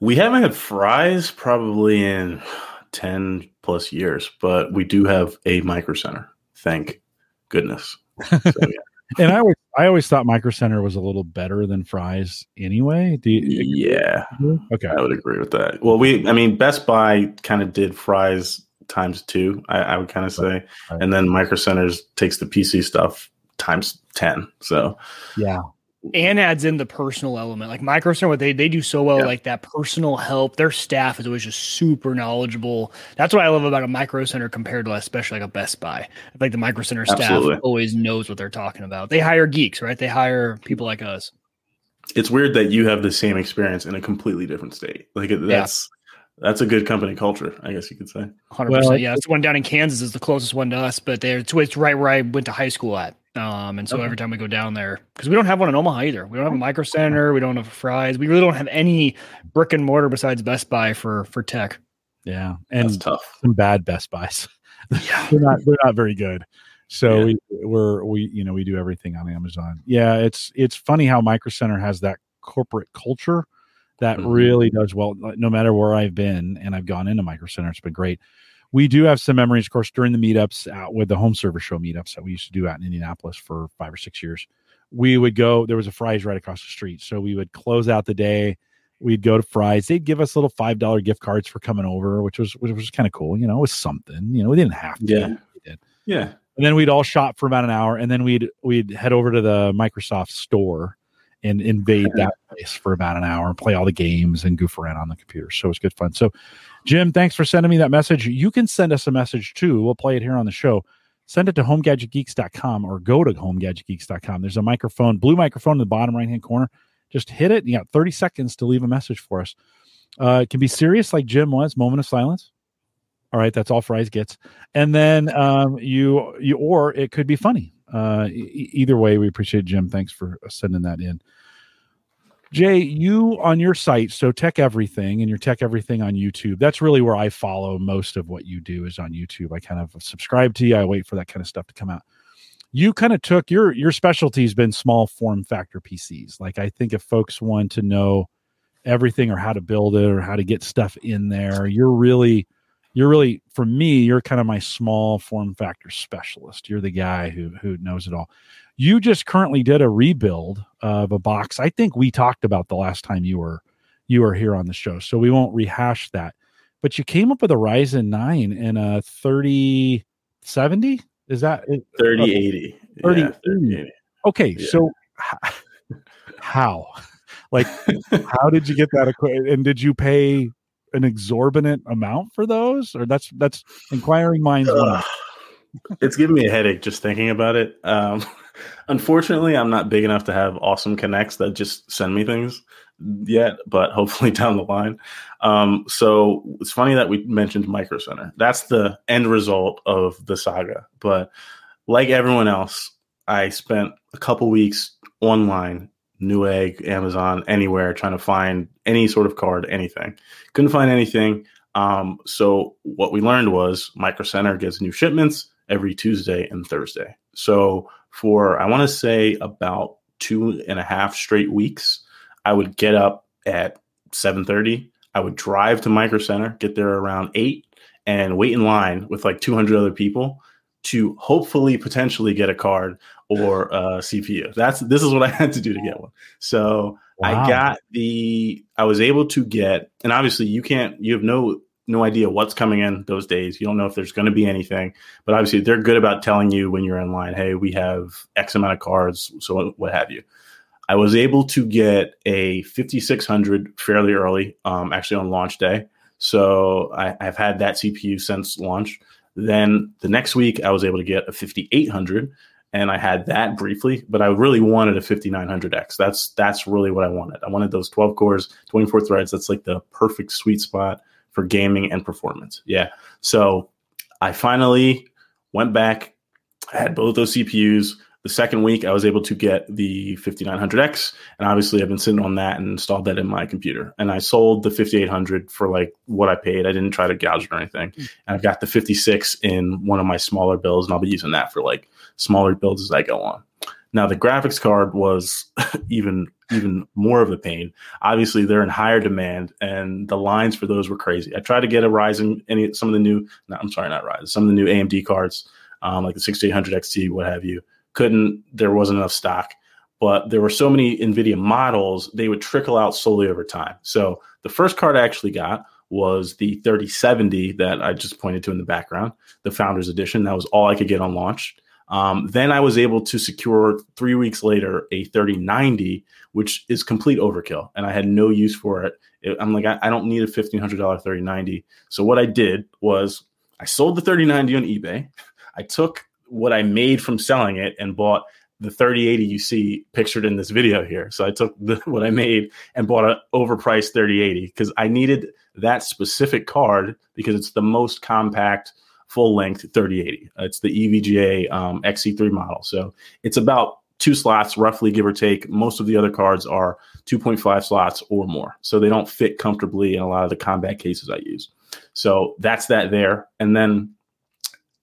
We haven't had Fry's probably in ten plus years, but we do have a Micro Center. Thank goodness. So, yeah. and I always I always thought Micro Center was a little better than Fry's anyway. Do you, yeah. Okay. I would agree with that. Well, we I mean Best Buy kind of did Fry's times two, I, I would kind of say. Right. And then Micro Centers takes the PC stuff times ten. So yeah and adds in the personal element. Like Micro Center, what they they do so well, yeah. like that personal help. Their staff is always just super knowledgeable. That's what I love about a Micro Center compared to especially like a Best Buy. Like the Micro Center staff Absolutely. always knows what they're talking about. They hire geeks, right? They hire people like us. It's weird that you have the same experience in a completely different state. Like that's yeah. that's a good company culture, I guess you could say. Hundred well, percent. Yeah, it's the one down in Kansas is the closest one to us, but it's, it's right where I went to high school at. Um, and so okay. every time we go down there, because we don't have one in Omaha either. We don't have a micro center. We don't have Fry's, We really don't have any brick and mortar besides Best Buy for for tech. Yeah, and That's tough. Some bad Best Buys. Yeah, they're not they're not very good. So yeah. we we're we you know we do everything on Amazon. Yeah, it's it's funny how Micro Center has that corporate culture that mm-hmm. really does well. No matter where I've been, and I've gone into Micro Center, it's been great we do have some memories, of course, during the meetups out with the home service show meetups that we used to do out in Indianapolis for five or six years. We would go, there was a Fry's right across the street. So we would close out the day. We'd go to Fry's. They'd give us little $5 gift cards for coming over, which was, which was kind of cool. You know, it was something, you know, we didn't have to. Yeah. Did. Yeah. And then we'd all shop for about an hour and then we'd, we'd head over to the Microsoft store and invade that place for about an hour and play all the games and goof around on the computer. So it was good fun. So Jim, thanks for sending me that message. You can send us a message too. We'll play it here on the show. Send it to homegadgetgeeks.com or go to homegadgetgeeks.com. There's a microphone, blue microphone in the bottom right hand corner. Just hit it. You got 30 seconds to leave a message for us. Uh, it can be serious, like Jim was, moment of silence. All right, that's all Fry's gets. And then um, you, you, or it could be funny. Uh, either way, we appreciate Jim. Thanks for sending that in. Jay, you on your site, so TekEverything and your TekEverything on YouTube. That's really where I follow most of what you do is on YouTube. I kind of subscribe to you. I wait for that kind of stuff to come out. You kind of took your your specialty has been small form factor PCs. Like I think if folks want to know everything or how to build it or how to get stuff in there, you're really you're really for me, you're kind of my small form factor specialist. You're the guy who who knows it all. You just currently did a rebuild of a box. I think we talked about the last time you were you were here on the show, so we won't rehash that. But you came up with a Ryzen 9 and a 3070. Is that 3080? 3080. Okay, yeah. so how? Like, how did you get that equipment? And did you pay an exorbitant amount for those, or that's that's inquiring minds? Uh, it's giving me a headache just thinking about it. Um, Unfortunately, I'm not big enough to have awesome connects that just send me things yet, but hopefully down the line. Um, so it's funny that we mentioned Micro Center. That's the end result of the saga. But like everyone else, I spent a couple weeks online, Newegg, Amazon, anywhere, trying to find any sort of card, anything. Couldn't find anything. Um, so what we learned was Micro Center gets new shipments every Tuesday and Thursday. So for I want to say about two and a half straight weeks, I would get up at seven thirty. I would drive to Micro Center, get there around eight, and wait in line with like 200 other people to hopefully potentially get a card or a CPU. That's this is what I had to do to get one. So wow. I got the I was able to get and obviously you can't you have no no idea what's coming in those days. You don't know if there's going to be anything, but obviously they're good about telling you when you're in line, hey, we have X amount of cards, so what have you. I was able to get a 5600 fairly early, um, actually on launch day. So I, have had that CPU since launch. Then the next week, I was able to get a 5800, and I had that briefly, but I really wanted a 5900X. That's that's really what I wanted. I wanted those 12 cores, 24 threads. That's like the perfect sweet spot for gaming and performance. Yeah. So I finally went back. I had both those CPUs. The second week, I was able to get the 5900X, and obviously, I've been sitting on that and installed that in my computer. And I sold the 5800 for like what I paid. I didn't try to gouge it or anything. Mm. And I've got the 56 in one of my smaller builds, and I'll be using that for like smaller builds as I go on. Now, the graphics card was even even more of a pain. Obviously, they're in higher demand, and the lines for those were crazy. I tried to get a Ryzen, any some of the new, no, I'm sorry, not Ryzen, some of the new AMD cards, um, like the 6800 XT, what have you couldn't there wasn't enough stock. But there were so many nvidia models they would trickle out slowly over time. So the first card i actually got was the 3070 that i just pointed to in the background the founders edition. That was all i could get on launch. Um, then i was able to secure three weeks later a 3090 which is complete overkill and i had no use for it, it i'm like I, I don't need a $1500 3090 so what i did was i sold the 3090 on ebay. I took what I made from selling it and bought the 3080 you see pictured in this video here. So I took the, what I made and bought an overpriced 3080 because I needed that specific card because it's the most compact full length 3080. It's the EVGA um, XC3 model. So it's about two slots, roughly give or take. Most of the other cards are 2.5 slots or more. So they don't fit comfortably in a lot of the combat cases I use. So that's that there. And then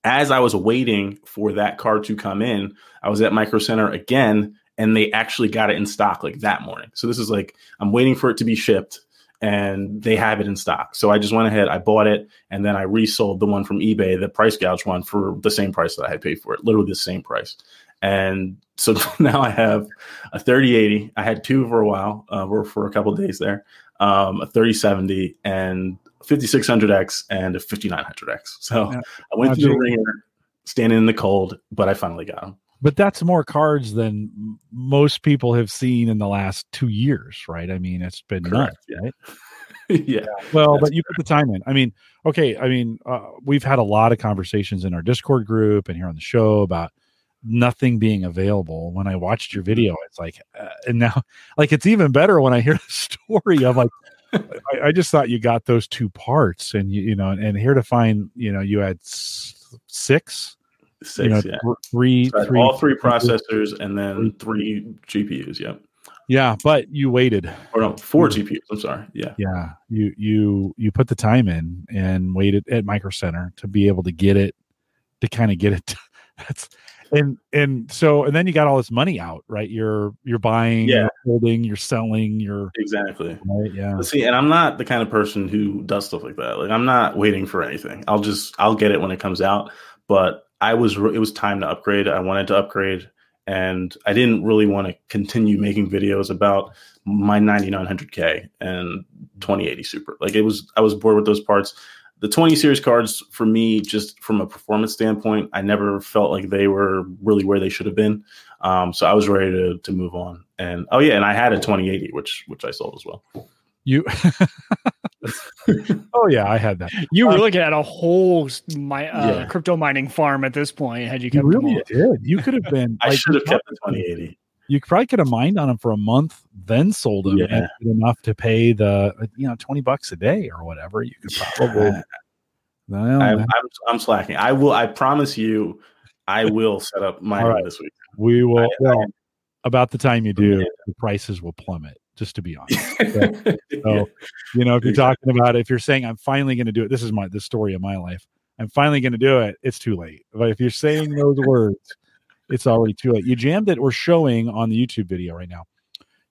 as I was waiting for that card to come in, I was at Micro Center again, and they actually got it in stock like that morning. So this is like I'm waiting for it to be shipped, and they have it in stock. So I just went ahead, I bought it, and then I resold the one from eBay, the price gouge one, for the same price that I had paid for it, literally the same price. And so now I have a 3080. I had two for a while, uh, for, for a couple days there, um, a 3070, and 5600X and a 5900X. So yeah. I went through the ringer, standing in the cold, but I finally got them. But that's more cards than most people have seen in the last two years, right? I mean, it's been Correct, nuts, yeah. right? yeah. Well, but you put the time in. I mean, okay. I mean, uh, we've had a lot of conversations in our Discord group and here on the show about nothing being available. When I watched your video, it's like, uh, and now, like, it's even better when I hear the story. I'm like, I, I, just thought you got those two parts, and you, you know, and here to find, you know, you had six, six, you know, yeah. three, so three, all three processors, and then three GPUs. Yep. Yeah, but you waited. Or no, four GPUs. I'm sorry. Yeah. Yeah. You you you put the time in and waited at Micro Center to be able to get it to kind of get it. That's and and so and then you got all this money out right? You're you're buying yeah. you're holding you're selling you're exactly. Right yeah. See and i'm not the kind of person who does stuff like that. Like i'm not waiting for anything. I'll just i'll get it when it comes out. But i was it was time to upgrade. I wanted to upgrade and i didn't really want to continue making videos about my 9900k and 2080 super. Like it was i was bored with those parts the 20 series cards for me just from a performance standpoint i never felt like they were really where they should have been. Um, so i was ready to, to move on. And oh yeah and i had a 2080 which which i sold as well. You oh yeah i had that. You were um, looking at a whole my uh, yeah. crypto mining farm at this point had you kept you really did. You could have been i like, should have kept the 2080 you probably could have mined on them for a month, then sold them yeah. enough to pay the uh, you know twenty bucks a day or whatever. You could probably. well, I'm, I'm, I'm, slacking. I will. I promise you, I will set up mine right. this week. We will. I, well, I, about the time you do, yeah. the prices will plummet. just to be honest. So, so, you know, if you're talking about it, if you're saying I'm finally going to do it, this is my the story of my life. I'm finally going to do it. It's too late. But if you're saying those words, it's already too late. You jammed it. We're showing on the YouTube video right now.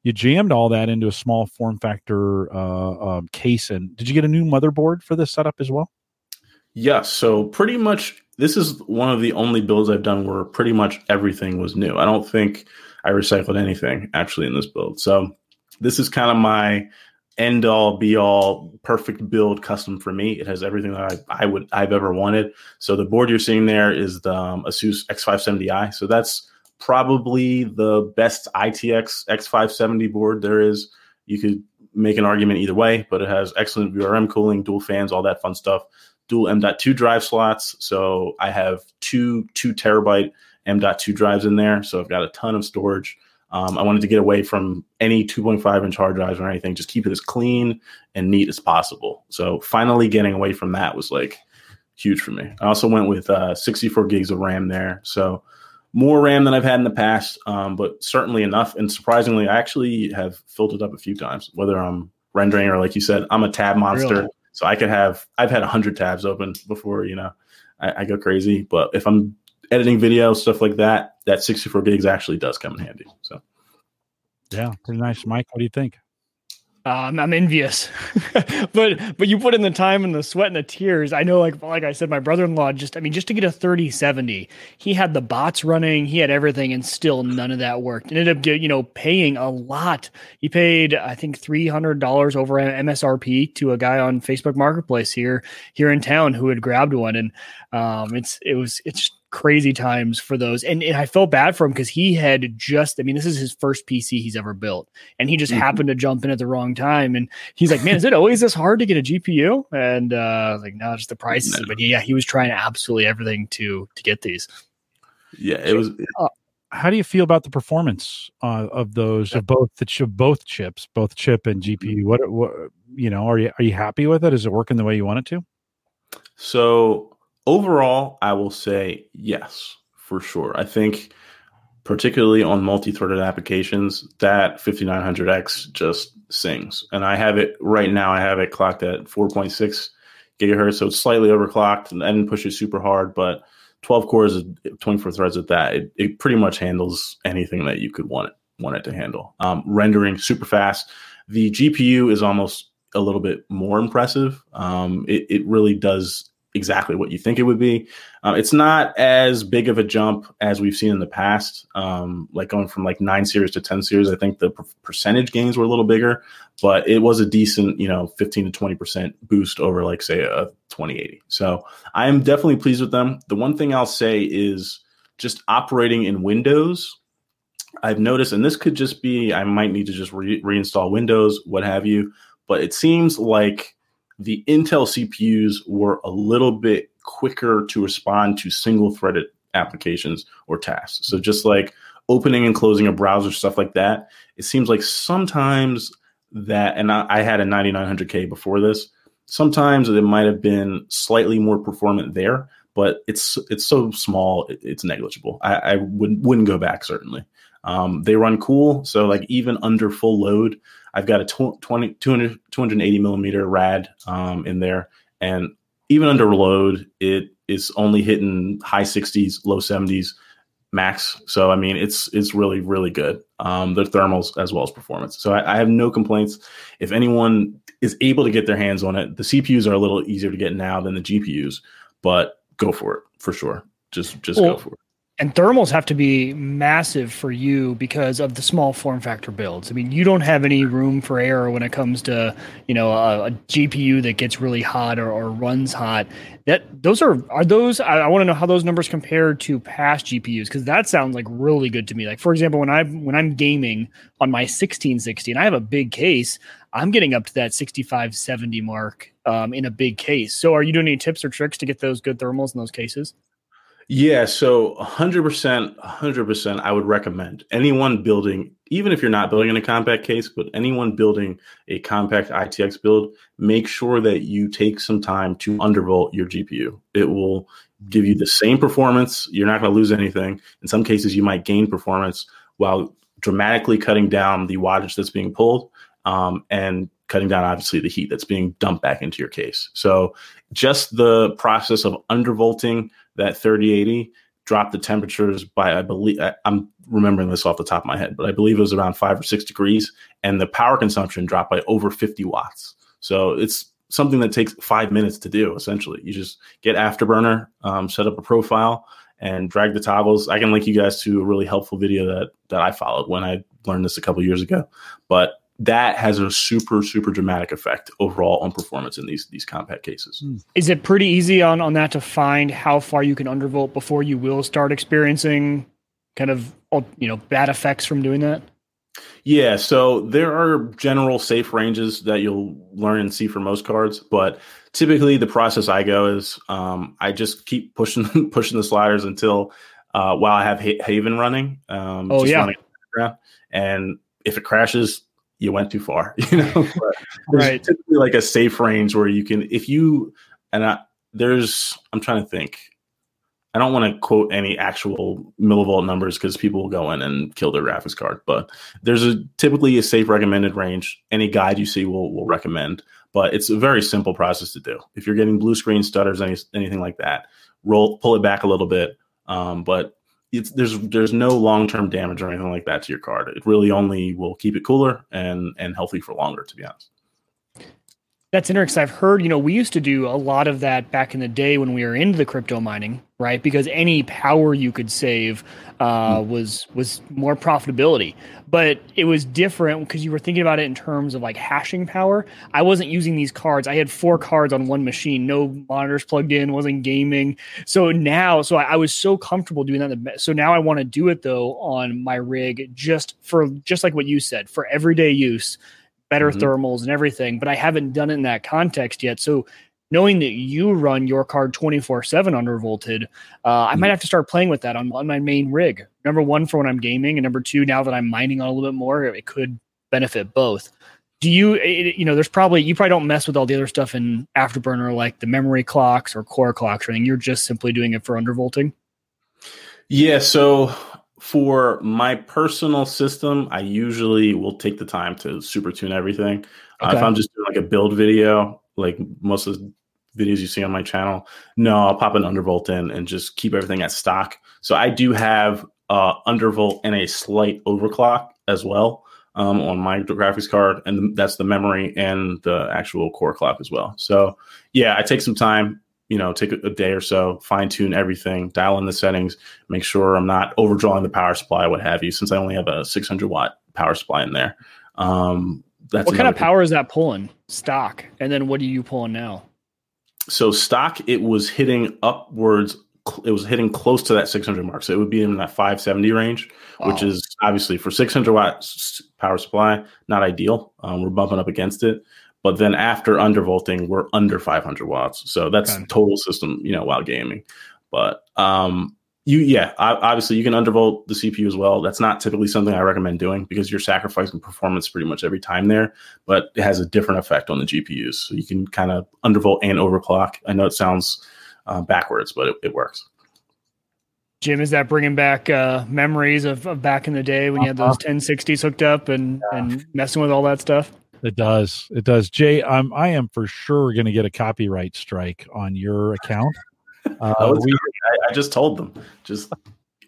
You jammed all that into a small form factor uh, um, case. And did you get a new motherboard for this setup as well? Yes. So pretty much, this is one of the only builds I've done where pretty much everything was new. I don't think I recycled anything actually in this build. So this is kind of my end all be all perfect build custom for me. It has everything that I, I would I've ever wanted. So the board you're seeing there is the um, Asus X570i. So that's probably the best ITX X570 board there is. You could make an argument either way, but it has excellent VRM cooling, dual fans, all that fun stuff. Dual M.2 drive slots. So I have two two terabyte M.2 drives in there. So I've got a ton of storage. Um, I wanted to get away from any 2.5 inch hard drives or anything, just keep it as clean and neat as possible. So finally getting away from that was like huge for me. I also went with uh, 64 gigs of RAM there. So more RAM than I've had in the past, um, but certainly enough. And surprisingly, I actually have filled it up a few times, whether I'm rendering or like you said, I'm a tab monster. Really? So I could have, I've had 100 tabs open before, you know, I, I go crazy. But if I'm editing video, stuff like that, that 64 gigs actually does come in handy. So, yeah, pretty nice. Mike, what do you think? Um, I'm envious, but but you put in the time and the sweat and the tears. I know, like like I said, my brother-in-law just I mean, just to get a 3070, he had the bots running, he had everything, and still none of that worked. Ended up you know paying a lot. He paid I think three hundred dollars over MSRP to a guy on Facebook Marketplace here here in town who had grabbed one, and um, it's it was it's crazy times for those. And, and I felt bad for him because he had just, I mean, this is his first PC he's ever built. And he just mm-hmm. happened to jump in at the wrong time. And he's like, man, is it always this hard to get a GPU? And uh, like, no, just the prices. No. But yeah, he was trying absolutely everything to to get these. Yeah, it was. Uh, how do you feel about the performance uh, of those of both the ch- both chips, both chip and GPU? What, what you know, are you are you happy with it? Is it working the way you want it to? So overall, I will say yes, for sure. I think, particularly on multi threaded applications, that 5900X just sings. And I have it right now, I have it clocked at 4.6 gigahertz. So it's slightly overclocked and I didn't push it super hard, but 12 cores, 24 threads at that, it, it pretty much handles anything that you could want it, want it to handle. Um, rendering super fast. The GPU is almost a little bit more impressive. Um, it, it really does exactly what you think it would be. Uh, it's not as big of a jump as we've seen in the past, um, like going from like nine series to 10 series. I think the per- percentage gains were a little bigger, but it was a decent, you know, 15 to 20% boost over like say a 2080. So I am definitely pleased with them. The one thing I'll say is just operating in Windows. I've noticed, and this could just be, I might need to just re- reinstall Windows, what have you, but it seems like the Intel CPUs were a little bit quicker to respond to single threaded applications or tasks. So just like opening and closing a browser, stuff like that, it seems like sometimes that, and I, I had a 9900K before this, sometimes it might have been slightly more performant there, but it's it's so small, it's negligible. I, I would, wouldn't go back certainly. Um, they run cool, so like even under full load, I've got a 20, 200, 280 millimeter rad um, in there, and even under load, it is only hitting high 60s, low 70s max. So I mean, it's it's really really good. Um, the thermals as well as performance. So I, I, have no complaints. If anyone is able to get their hands on it, the CPUs are a little easier to get now than the GPUs, but go for it for sure. Just just well, go for it and thermals have to be massive for you because of the small form factor builds. I mean, you don't have any room for error when it comes to you know a, a GPU that gets really hot or, or, runs hot. That those are are those. I, I want to know how those numbers compare to past GPUs because that sounds like really good to me. Like for example, when I when I'm gaming on my 1660 and I have a big case, I'm getting up to that 65 70 mark um, in a big case. So, are you doing any tips or tricks to get those good thermals in those cases? Yeah, so 100%, 100%, I would recommend anyone building, even if you're not building in a compact case, but anyone building a compact ITX build, make sure that you take some time to undervolt your GPU. It will give you the same performance. You're not going to lose anything. In some cases, you might gain performance while dramatically cutting down the wattage that's being pulled um, and cutting down obviously the heat that's being dumped back into your case. So just the process of undervolting that 3080 dropped the temperatures by I believe I, am remembering this off the top of my head, but I believe it was around five or six degrees, and the power consumption dropped by over 50 watts. So it's something that takes five minutes to do. Essentially, you just get Afterburner, um, set up a profile, and drag the toggles. I can link you guys to a really helpful video that that I followed when I learned this a couple years ago. But that has a super super dramatic effect overall on performance in these these compact cases. Hmm. Is it pretty easy on on that to find how far you can undervolt before you will start experiencing kind of you know bad effects from doing that? Yeah, so there are general safe ranges that you'll learn and see for most cards, but typically the process I go is um, I just keep pushing pushing the sliders until uh, while I have Heaven running. Um, oh yeah, running and if it crashes, you went too far. You know, right? Typically, like a safe range where you can, if you and I, there's, I'm trying to think. I don't want to quote any actual millivolt numbers because people will go in and kill their graphics card. But there's a typically a safe recommended range. Any guide you see will will recommend. But it's a very simple process to do. If you're getting blue screen stutters, any, anything like that, roll pull it back a little bit. Um, but it's there's there's no long term damage or anything like that to your card. It really only will keep it cooler and and healthy for longer. To be honest. That's interesting. I've heard, you know, we used to do a lot of that back in the day when we were into the crypto mining, right? Because any power you could save uh, mm. was was more profitability. But it was different because you were thinking about it in terms of like hashing power. I wasn't using these cards. I had four cards on one machine, no monitors plugged in, wasn't gaming. So now, so I, I was so comfortable doing that. So now I want to do it though on my rig, just for just like what you said, for everyday use better mm-hmm. thermals and everything, but I haven't done it in that context yet. So knowing that you run your card 24 7 undervolted, uh, I might have to start playing with that on, on my main rig. Number one, for when I'm gaming, and number two, now that I'm mining on a little bit more, it could benefit both. Do you, it, you know, there's probably, you probably don't mess with all the other stuff in Afterburner like the memory clocks or core clocks or anything. You're just simply doing it for undervolting. Yeah. So for my personal system, I usually will take the time to super tune everything. Okay. Uh, if I'm just doing like a build video, like most of the videos you see on my channel, no, I'll pop an undervolt in and just keep everything at stock. So I do have uh, undervolt and a slight overclock as well um, on my graphics card, and that's the memory and the actual core clock as well. So yeah, I take some time you know, take a, day or so, fine tune everything, dial in the settings, make sure I'm not overdrawing the power supply, what have you, since I only have a 600 watt power supply in there. Um, that's what kind of power thing. is that pulling? Stock. And then what are you pulling now? So stock, it was hitting upwards. It was hitting close to that 600 mark. So it would be in that 570 range, wow. which is obviously for 600 watts power supply, not ideal. Um, we're bumping up against it. But then after undervolting, we're under 500 watts. So that's okay. total system, you know, while gaming. But um, you, yeah, obviously you can undervolt the CPU as well. That's not typically something I recommend doing because you're sacrificing performance pretty much every time there. But it has a different effect on the GPUs. So you can kind of undervolt and overclock. I know it sounds uh, backwards, but it, it works. Jim, is that bringing back uh, memories of, of, back in the day when you had those 1060s uh-huh. hooked up and, yeah. and messing with all that stuff? It does. It does. Jay, I'm I am for sure going to get a copyright strike on your account. Uh, we, I, I, just told them. Just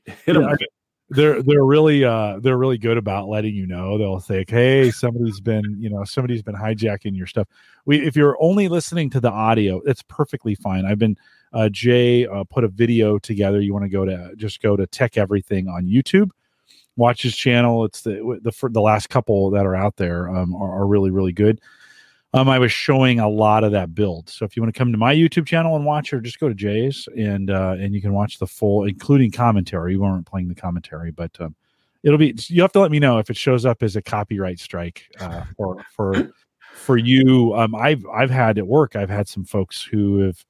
hit them. Yeah, they're they're really uh they're really good about letting you know. They'll say, "Hey, somebody's been you know somebody's been hijacking your stuff." We if you're only listening to the audio, it's perfectly fine. I've been uh, Jay uh, put a video together. You want to go to just go to TekEverything on YouTube watch his channel. It's the the the last couple that are out there um, are, are, really really good. Um, I was showing a lot of that build. So if you want to come to my YouTube channel and watch, or just go to Jay's and uh, and you can watch the full, including commentary. We weren't playing the commentary, but um, it'll be. You have to let me know if it shows up as a copyright strike uh, for for for you. Um, I've I've had at work. I've had some folks who have.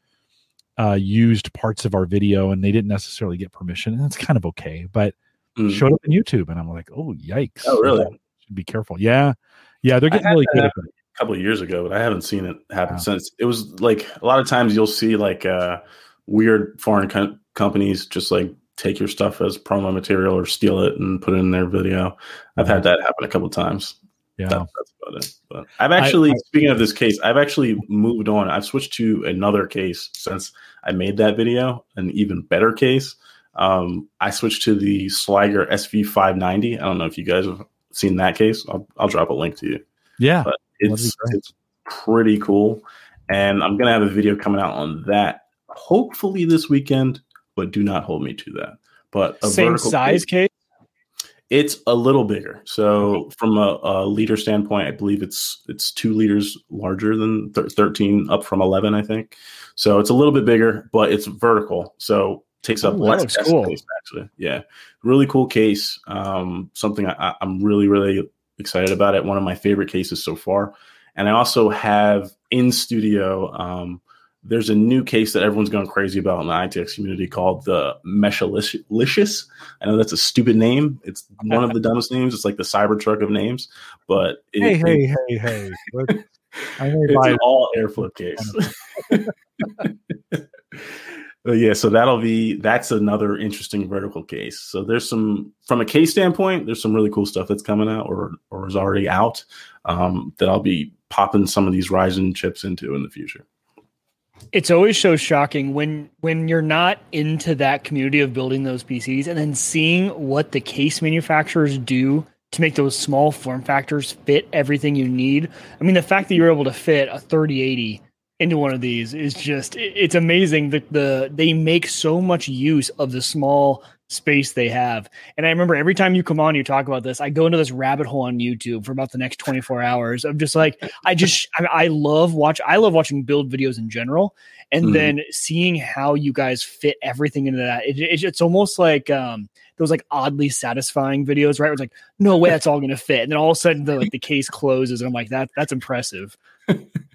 Uh, used parts of our video and they didn't necessarily get permission and that's kind of okay but mm. showed up on YouTube, and I'm like, oh yikes! Oh really? Should be careful. Yeah, yeah, they're getting really good at it. A couple of years ago, but I haven't seen it happen yeah. since. It was like a lot of times you'll see like uh, weird foreign co- companies just like take your stuff as promo material or steal it and put it in their video. I've had that happen a couple times. Yeah. That, that's about it. But I've actually, I- speaking of this case, I've actually moved on. I've switched to another case since I made that video, an even better case. Um, I switched to the Sliger SV590. I don't know if you guys have seen that case. I'll, I'll drop a link to you. Yeah. But it's, it's pretty cool. And I'm going to have a video coming out on that hopefully this weekend, but do not hold me to that. But a Same vertical size case- it's a little bigger. So from a, a liter standpoint, I believe it's it's two liters larger than thir- 13, up from 11, I think. So it's a little bit bigger, but it's vertical. So takes up Ooh, less cool. space. Actually, yeah, really cool case. Um, something I, I- I'm really really excited about it. One of my favorite cases so far. And I also have in studio. Um, there's a new case that everyone's going crazy about in the ITX community called the Meshalicious. I know that's a stupid name. It's one of the dumbest names. It's like the Cybertruck of names, but it, Hey, it- hey, hey, hey. I it's an all air flip case. But yeah, so that'll be that's another interesting vertical case. So there's some from a case standpoint, there's some really cool stuff that's coming out or or is already out um, that I'll be popping some of these Ryzen chips into in the future. it's always so shocking when when you're not into that community of building those PCs and then seeing what the case manufacturers do to make those small form factors fit everything you need. I mean, the fact that you're able to fit a 3080 into one of these is just it's amazing that the they make so much use of the small space they have. And I remember every time you come on, you talk about this, I go into this rabbit hole on YouTube for about the next 24 hours of just like, I just, I, I love watch, I love watching build videos in general. And Mhm. then seeing how you guys fit everything into that, it, it, it's almost like, um, those like oddly satisfying videos, right? Where it's like, no way, that's all going to fit. And then all of a sudden the, like the case closes and I'm like, that, that's impressive.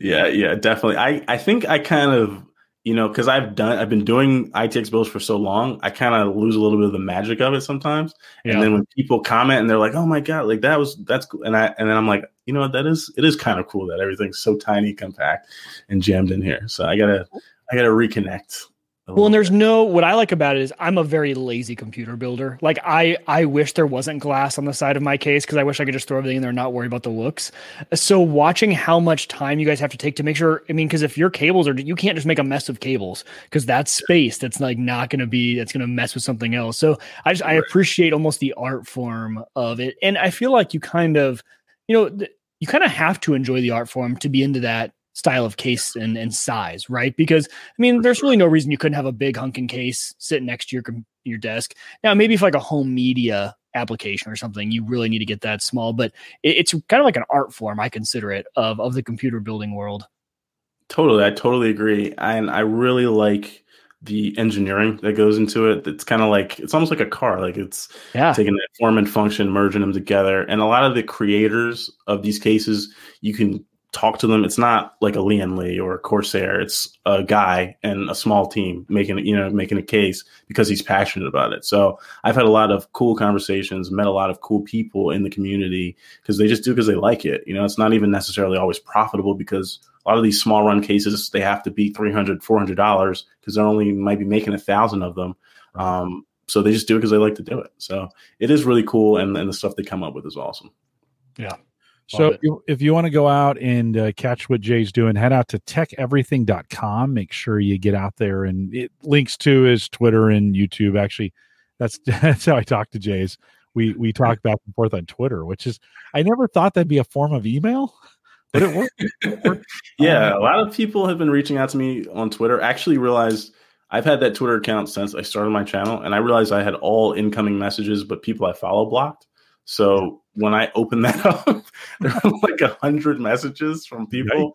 yeah, yeah, definitely. I I think I kind of you know because I've done I've been doing ITX builds for so long, I kind of lose a little bit of the magic of it sometimes. And then when people comment and they're like, "Oh my god, like that was that's cool," and I and then I'm like, you know what, that is it is kind of cool that everything's so tiny, compact, and jammed in here. So I gotta I gotta reconnect. Well, and there's no what I like about it is I'm a very lazy computer builder. Like I I wish there wasn't glass on the side of my case because I wish I could just throw everything in there and not worry about the looks. So watching how much time you guys have to take to make sure I mean because if your cables are you can't just make a mess of cables because that's space that's like not going to be that's going to mess with something else. So I just I appreciate almost the art form of it and I feel like you kind of you know you kind of have to enjoy the art form to be into that style of case and, and size, right? Because I mean, there's really no reason you couldn't have a big hunking case sitting next to your your desk. Now, maybe if like a home media application or something, you really need to get that small. But it, it's kind of like an art form, I consider it, of of the computer building world. Totally, I totally agree, and I really like the engineering that goes into it. It's kind of like it's almost like a car. Like it's Yeah, taking that form and function, merging them together. And a lot of the creators of these cases, you can talk to them. It's not like a Lian Li or a Corsair. It's a guy and a small team making you know making a case because he's passionate about it. So I've had a lot of cool conversations, met a lot of cool people in the community because they just do because they like it. You know, it's not even necessarily always profitable because a lot of these small run cases they have to be 300 400 dollars because they're only might be making a thousand of them um, so they just do it because they like to do it so it is really cool and, and the stuff they come up with is awesome So if you, if you want to go out and uh, catch what Jay's doing, head out to tekeverything.com. Make sure you get out there and it links to his Twitter and YouTube. Actually, that's that's how I talk to Jay's. We we talk back and forth on Twitter, which is I never thought that'd be a form of email, but it works. yeah a lot of people have been reaching out to me on twitter actually realized i've had that twitter account since i started my channel and i realized i had all incoming messages but people i follow blocked so when i opened that up there were like a hundred messages from people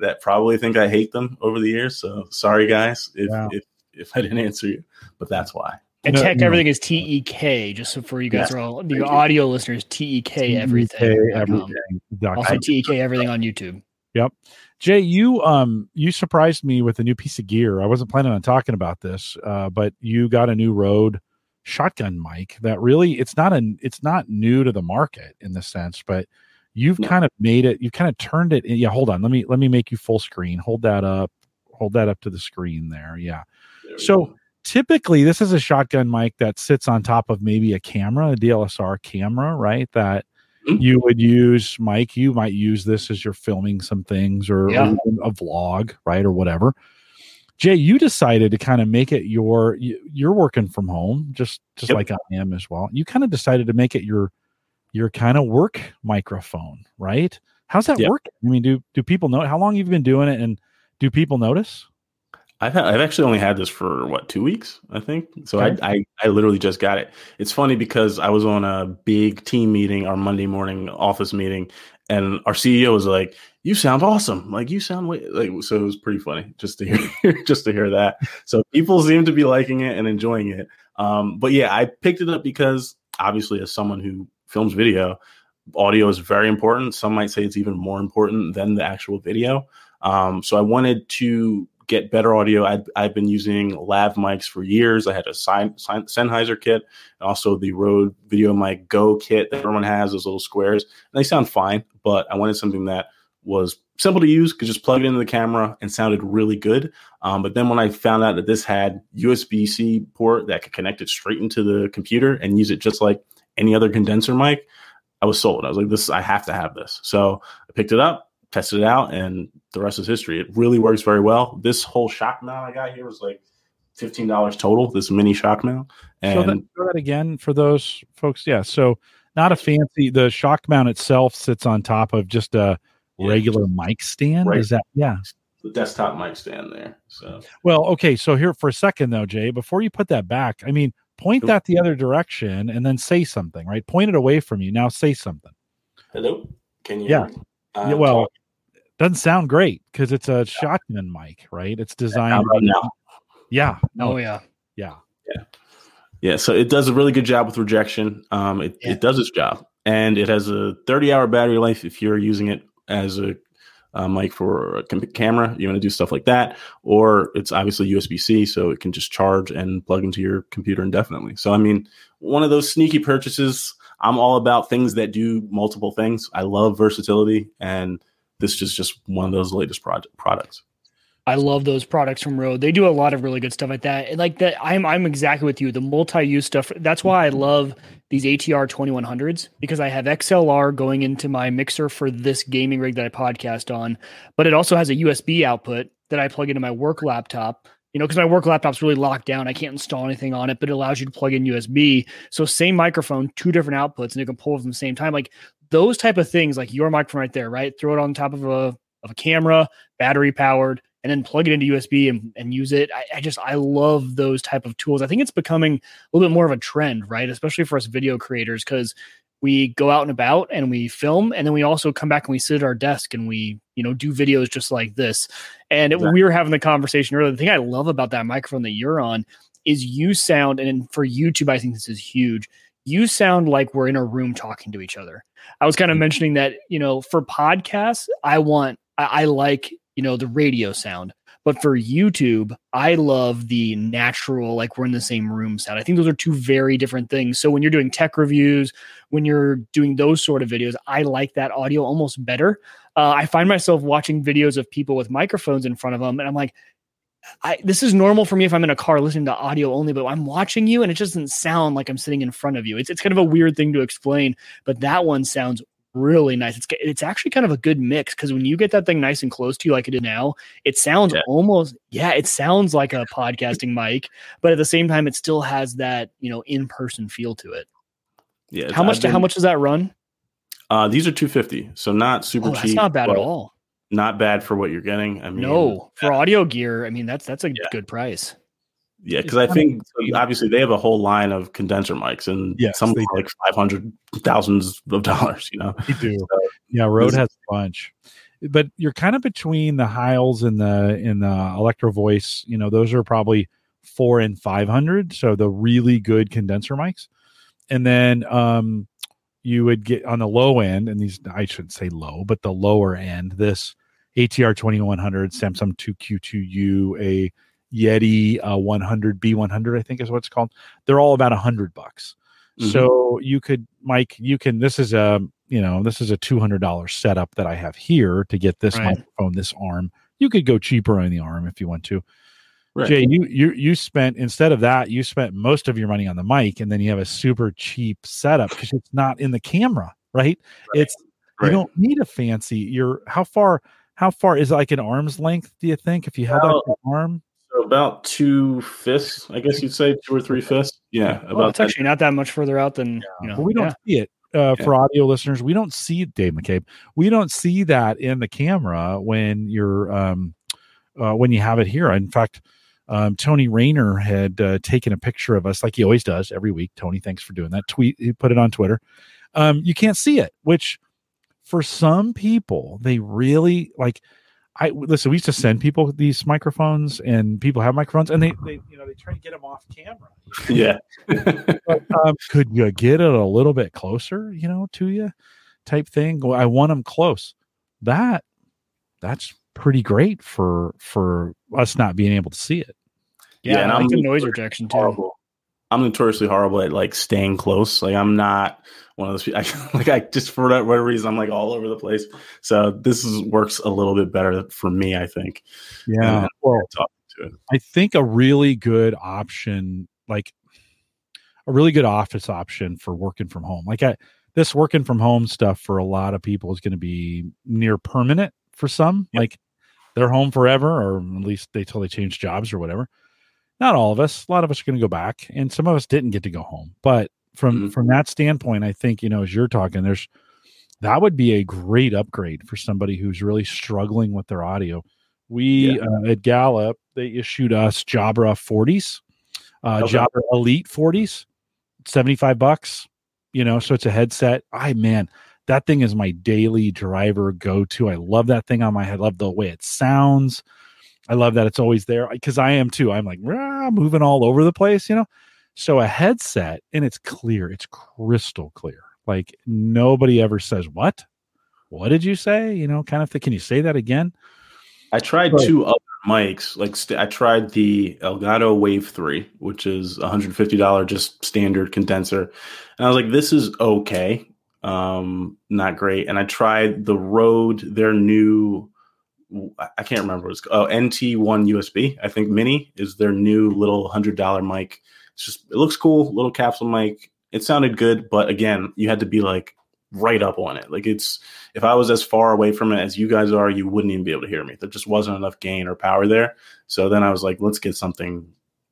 that probably think i hate them over the years so sorry guys if Wow. if, if i didn't answer you but that's why and No, tech no. everything is T E K. Just so for you guys Yes. are all Thank the audio listeners, T E K everything. Everything. Also. T E K everything on YouTube. Yep. Jay, you um you surprised me with a new piece of gear. I wasn't planning on talking about this, uh, but you got a new Rode shotgun mic that really it's not an it's not new to the market in the sense, but you've No. kind of made it. you've kind of turned it. Yeah, hold on. Let me let me make you full screen. Hold that up. Hold that up to the screen there. Yeah. There So go. typically this is a shotgun mic that sits on top of maybe a camera, a DLSR camera, right? That Mhm. you would use, Mike. You might use this as you're filming some things or, or Yeah. even a vlog, right, or whatever. Jay, you decided to kind of make it your. you- You're working from home, just just Yep. like I am as well. You kind of decided to make it your your kind of work microphone, right? How's that Yeah. work? I mean, do do people know how long you've been doing it, and do people notice? I've had, I've actually only had this for what two weeks, I think. So Okay. I, I I literally just got it. It's funny because I was on a big team meeting, our Monday morning office meeting, and our CEO was like, "You sound awesome! Like you sound way like." So it was pretty funny just to hear just to hear that. So people seem to be liking it and enjoying it. Um, but yeah, I picked it up because obviously, as someone who films video, audio is very important. Some might say it's even more important than the actual video. Um, so I wanted to get better audio. I'd, I've been using lav mics for years. I had a Sen- Sen- Sennheiser kit and also the Rode Video Mic Go kit that everyone has, those little squares. And they sound fine, but I wanted something that was simple to use, could just plug it into the camera and sounded really good. Um, but then when I found out that this had USB C port that could connect it straight into the computer and use it just like any other condenser mic, I was sold. I was like, this, I have to have this. So I picked it up, tested it out, and the rest is history. It really works very well. This whole shock mount I got here was like fifteen dollars total. This mini shock mount, and so that, show that again for those folks. Yeah. So not a fancy. The shock mount itself sits on top of just a Yeah. regular mic stand. Right. Is that yeah? the desktop mic stand there. So Well, okay. So here for a second though, Jay, before you put that back, I mean, point Nope. that the other direction and then say something. Right. Point it away from you. Now say something. hello, can you? Yeah. Uh, yeah, well, talking. Doesn't sound great because it's a shotgun mic, right? It's How designed. about now? Yeah. Oh No. yeah. Yeah. Yeah, so it does a really good job with rejection. Um, it, Yeah. it does its job, and it has a 30 hour battery life if you're using it as a uh, mic for a cam- camera. You want to do stuff like that, or it's obviously USB C, so it can just charge and plug into your computer indefinitely. So, I mean, one of those sneaky purchases. I'm all about things that do multiple things. I love versatility, and this is just one of those latest project products. I love those products from Rode. They do a lot of really good stuff like that. Like that, I'm I'm exactly with you. The multi-use stuff. That's why I love these ATR 2100s because I have XLR going into my mixer for this gaming rig that I podcast on, but it also has a USB output that I plug into my work laptop. You know, because my work laptop's really locked down. I can't install anything on it, but it allows you to plug in USB. So same microphone, two different outputs, and it can pull from the same time. Like those type of things, like your microphone right there, right? Throw it on top of a of a camera, battery powered and then plug it into USB and, and use it. I, I just I love those type of tools. I think it's becoming a little bit more of a trend, right? Especially for us video creators, because we go out and about and we film, and then we also come back and we sit at our desk and we you know do videos just like this. And Exactly. we were having the conversation earlier. The thing I love about that microphone that you're on is you sound, and for YouTube, I think this is huge. You sound like we're in a room talking to each other. I was kind of mm-hmm. mentioning that, you know, for podcasts, I want, I, I like, you know, the radio sound. But for YouTube, I love the natural, like we're in the same room sound. I think those are two very different things. So when you're doing tech reviews, when you're doing those sort of videos, I like that audio almost better. Uh, I find myself watching videos of people with microphones in front of them, and I'm like, I, this is normal for me if I'm in a car listening to audio only, but I'm watching you and it just doesn't sound like I'm sitting in front of you. It's, it's kind of a weird thing to explain, but that one sounds really nice. It's it's actually kind of a good mix because when you get that thing nice and close to you like it is now, it sounds Yeah. almost yeah, it sounds like a podcasting mic, but at the same time, it still has that you know in person feel to it. Yeah, How much? Been- how much does that run? Uh, these are 250, so not super Oh, that's cheap. not bad at all. Not bad for what you're getting. I mean, no, for audio gear, I mean that's that's a Yeah. good price. Yeah, because I think so obviously they have a whole line of condenser mics, and Yes, some are like five hundred thousands of dollars. You know, They do. Yeah, Rode has a bunch. But you're kind of between the Heils and the in the Electro Voice. You know, those are probably four and five hundred. So the really good condenser mics. And then um you would get on the low end, and these I shouldn't say low, but the lower end, this ATR 2100, Samson 2Q2U, a Yeti uh, 100 B100, I think is what it's called. They're all about a hundred bucks. Mhm. So you could, Mike, you can. This is a you know this is a two hundred dollar setup that I have here to get this Right. microphone, this arm. You could go cheaper on the arm if you want to. Right. Jay, you you you spent instead of that, you spent most of your money on the mic, and then you have a super cheap setup because it's not in the camera, right? It's Right. you don't need a fancy. You're how far how far is like an arm's length? Do you think if you held out Well, your arm? About two fists, I guess you'd say, two or three fists. Yeah, Well, about it's that. actually not that much further out than you know. But we don't yeah. see it. Uh, Yeah. For audio listeners, we don't see Dave McCabe. We don't see that in the camera when you're um, uh, when you have it here. In fact, um, Tony Rayner had uh, taken a picture of us like he always does every week. Tony, thanks for doing that. Tweet, he put it on Twitter. Um, you can't see it, which for some people they really like. I listen. We used to send people these microphones, and people have microphones, and they, they you know, they try to get them off camera. yeah. um, could you get it a little bit closer, you know, to you, type thing? I want them close. That that's pretty great for for us not being able to see it. Yeah, and I like the noise rejection too. horrible. I'm notoriously horrible at like staying close. Like I'm not one of those people. I, like I just for whatever reason I'm like all over the place. So this is works a little bit better for me. I think. Yeah. Well, talking to it. I think a really good option, like a really good office option for working from home. Like I, this working from home stuff for a lot of people is going to be near permanent for some. Yep. Like they're home forever, or at least they till they change jobs or whatever. Not all of us. A lot of us are going to go back, and some of us didn't get to go home. But from Mhm. from that standpoint, I think you know as you're talking, there's that would be a great upgrade for somebody who's really struggling with their audio. We Yeah. uh, at Gallup they issued us Jabra 40s, uh, Okay. Jabra Elite 40s, 75 bucks. You know, so it's a headset. I man, that thing is my daily driver go to. I love that thing on my head. love the way it sounds. I love that it's always there because I am too. I'm like "Rah," moving all over the place, you know. So a headset and it's clear, it's crystal clear. Like nobody ever says what. What did you say? You know, kind of thing. Can you say that again? I tried two other mics. Like st- I tried the Elgato Wave Three, which is $150 just standard condenser, and I was like, this is okay, um, not great. And I tried the Rode, their new. I can't remember what it's called. Oh, NT1 USB. I think Mini is their new little hundred dollar mic. It's just it looks cool, little capsule mic. It sounded good, but again, you had to be like right up on it. Like it's if I was as far away from it as you guys are, you wouldn't even be able to hear me. There just wasn't enough gain or power there. So then I was like, let's get something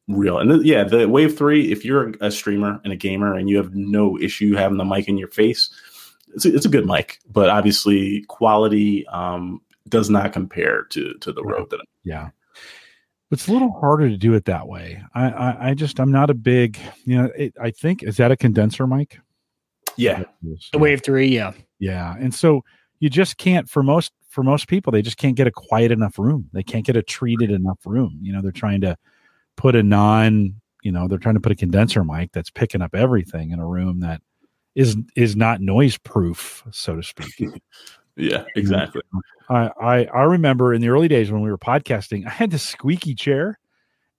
real. And th- yeah, the Wave 3, if you're a streamer and a gamer and you have no issue having the mic in your face, it's a, it's a good mic, but obviously quality um, does not compare to to the Right. Rode that I'm Yeah. It's a little harder to do it that way. I, I, I just, I'm not a big, you know, it, I think, is that a condenser mic? Yeah. The Wave Three, yeah. Yeah. And so you just can't, for most, for most people, they just can't get a quiet enough room. They can't get a treated enough room. You know, they're trying to put a non, you know, they're trying to put a condenser mic that's picking up everything in a room that is, is not noise proof, so to speak. Yeah, exactly. I, I I remember in the early days when we were podcasting, I had this squeaky chair,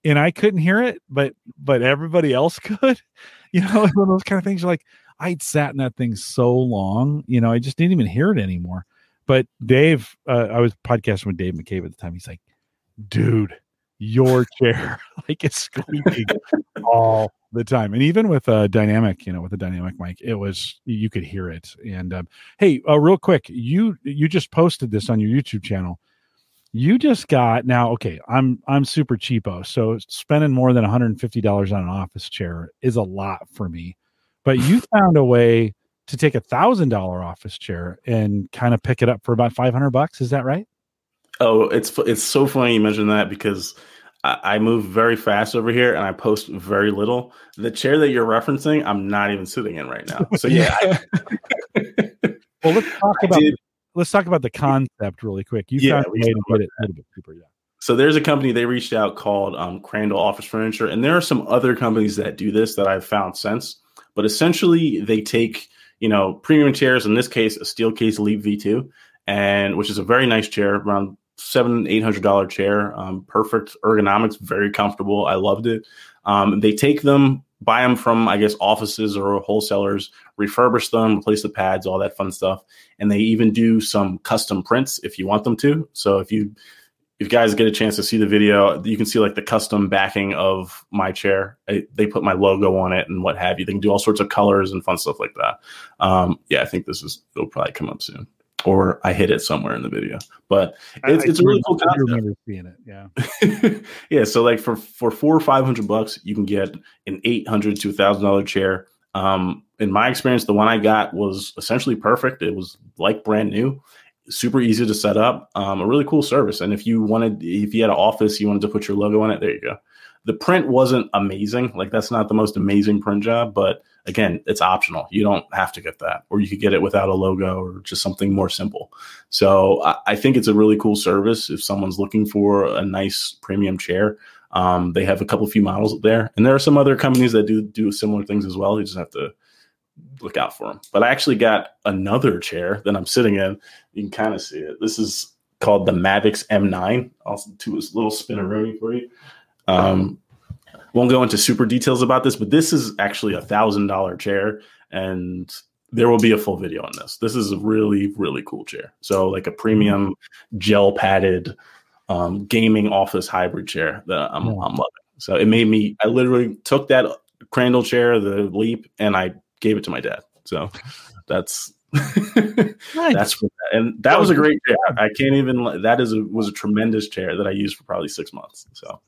and I couldn't hear it, but but everybody else could. You know, one of those kind of things. Like I'd sat in that thing so long, you know, I just didn't even hear it anymore. But Dave, uh, I was podcasting with Dave McCabe at the time. He's like, "Dude, your chair like it's squeaking all the time." And even with a dynamic, you know, with a dynamic mic, it was you could hear it. And um, hey, uh, real quick, you you just posted this on your YouTube channel. You just got now. Okay, I'm I'm super cheapo, so spending more than 150 dollars on an office chair is a lot for me. But you found a way to take a thousand dollar office chair and kind of pick it up for about 500 bucks. Is that right? Oh, it's it's so funny you mentioned that because I, I move very fast over here and I post very little. The chair that you're referencing, I'm not even sitting in right now. So yeah, Well, let's talk about let's talk about the concept really quick. You Yeah, found a we way can to get it a little bit cheaper. Yeah. so there's a company they reached out called um, Crandall Office Furniture, and there are some other companies that do this that I've found since. But essentially, they take you know premium chairs. In this case, a Steelcase Leap V2, and which is a very nice chair, around seven eight hundred dollar chair, um, perfect ergonomics, very comfortable. I loved it. Um, they take them, buy them from I guess offices or wholesalers, refurbish them, replace the pads, all that fun stuff, and they even do some custom prints if you want them to. So if you if you guys get a chance to see the video, you can see like the custom backing of my chair. I, they put my logo on it and what have you. They can do all sorts of colors and fun stuff like that. Um, yeah, I think this is it'll probably come up soon, or I hit it somewhere in the video. But it's, I- it's I a really cool I concept. remember seeing it. Yeah. yeah, so like for for four or five hundred bucks, you can get an eight hundred to thousand dollar chair. Um, in my experience, the one I got was essentially perfect. It was like brand new, super easy to set up, um, a really cool service. And if you wanted, if you had an office, you wanted to put your logo on it, there you go. The print wasn't amazing, like that's not the most amazing print job, but again, it's optional. You don't have to get that, or you could get it without a logo or just something more simple. So I, I think it's a really cool service if someone's looking for a nice premium chair. Um, they have a couple few models there, and there are some other companies that do do similar things as well. You just have to look out for them. But I actually got another chair that I'm sitting in. You can kind of see it. This is called the Mavix M9. I'll do a little spinneroonie for you. Um, won't go into super details about this, but this is actually a thousand dollar chair, and there will be a full video on this. This is a really really cool chair. So like a premium gel padded um, gaming office hybrid chair that I'm. I'm loving. So it made me. I literally took that Crandall chair, the Leap, and I gave it to my dad. So that's that's what, and that was a great chair. I can't even. That is a was a tremendous chair that I used for probably six months. So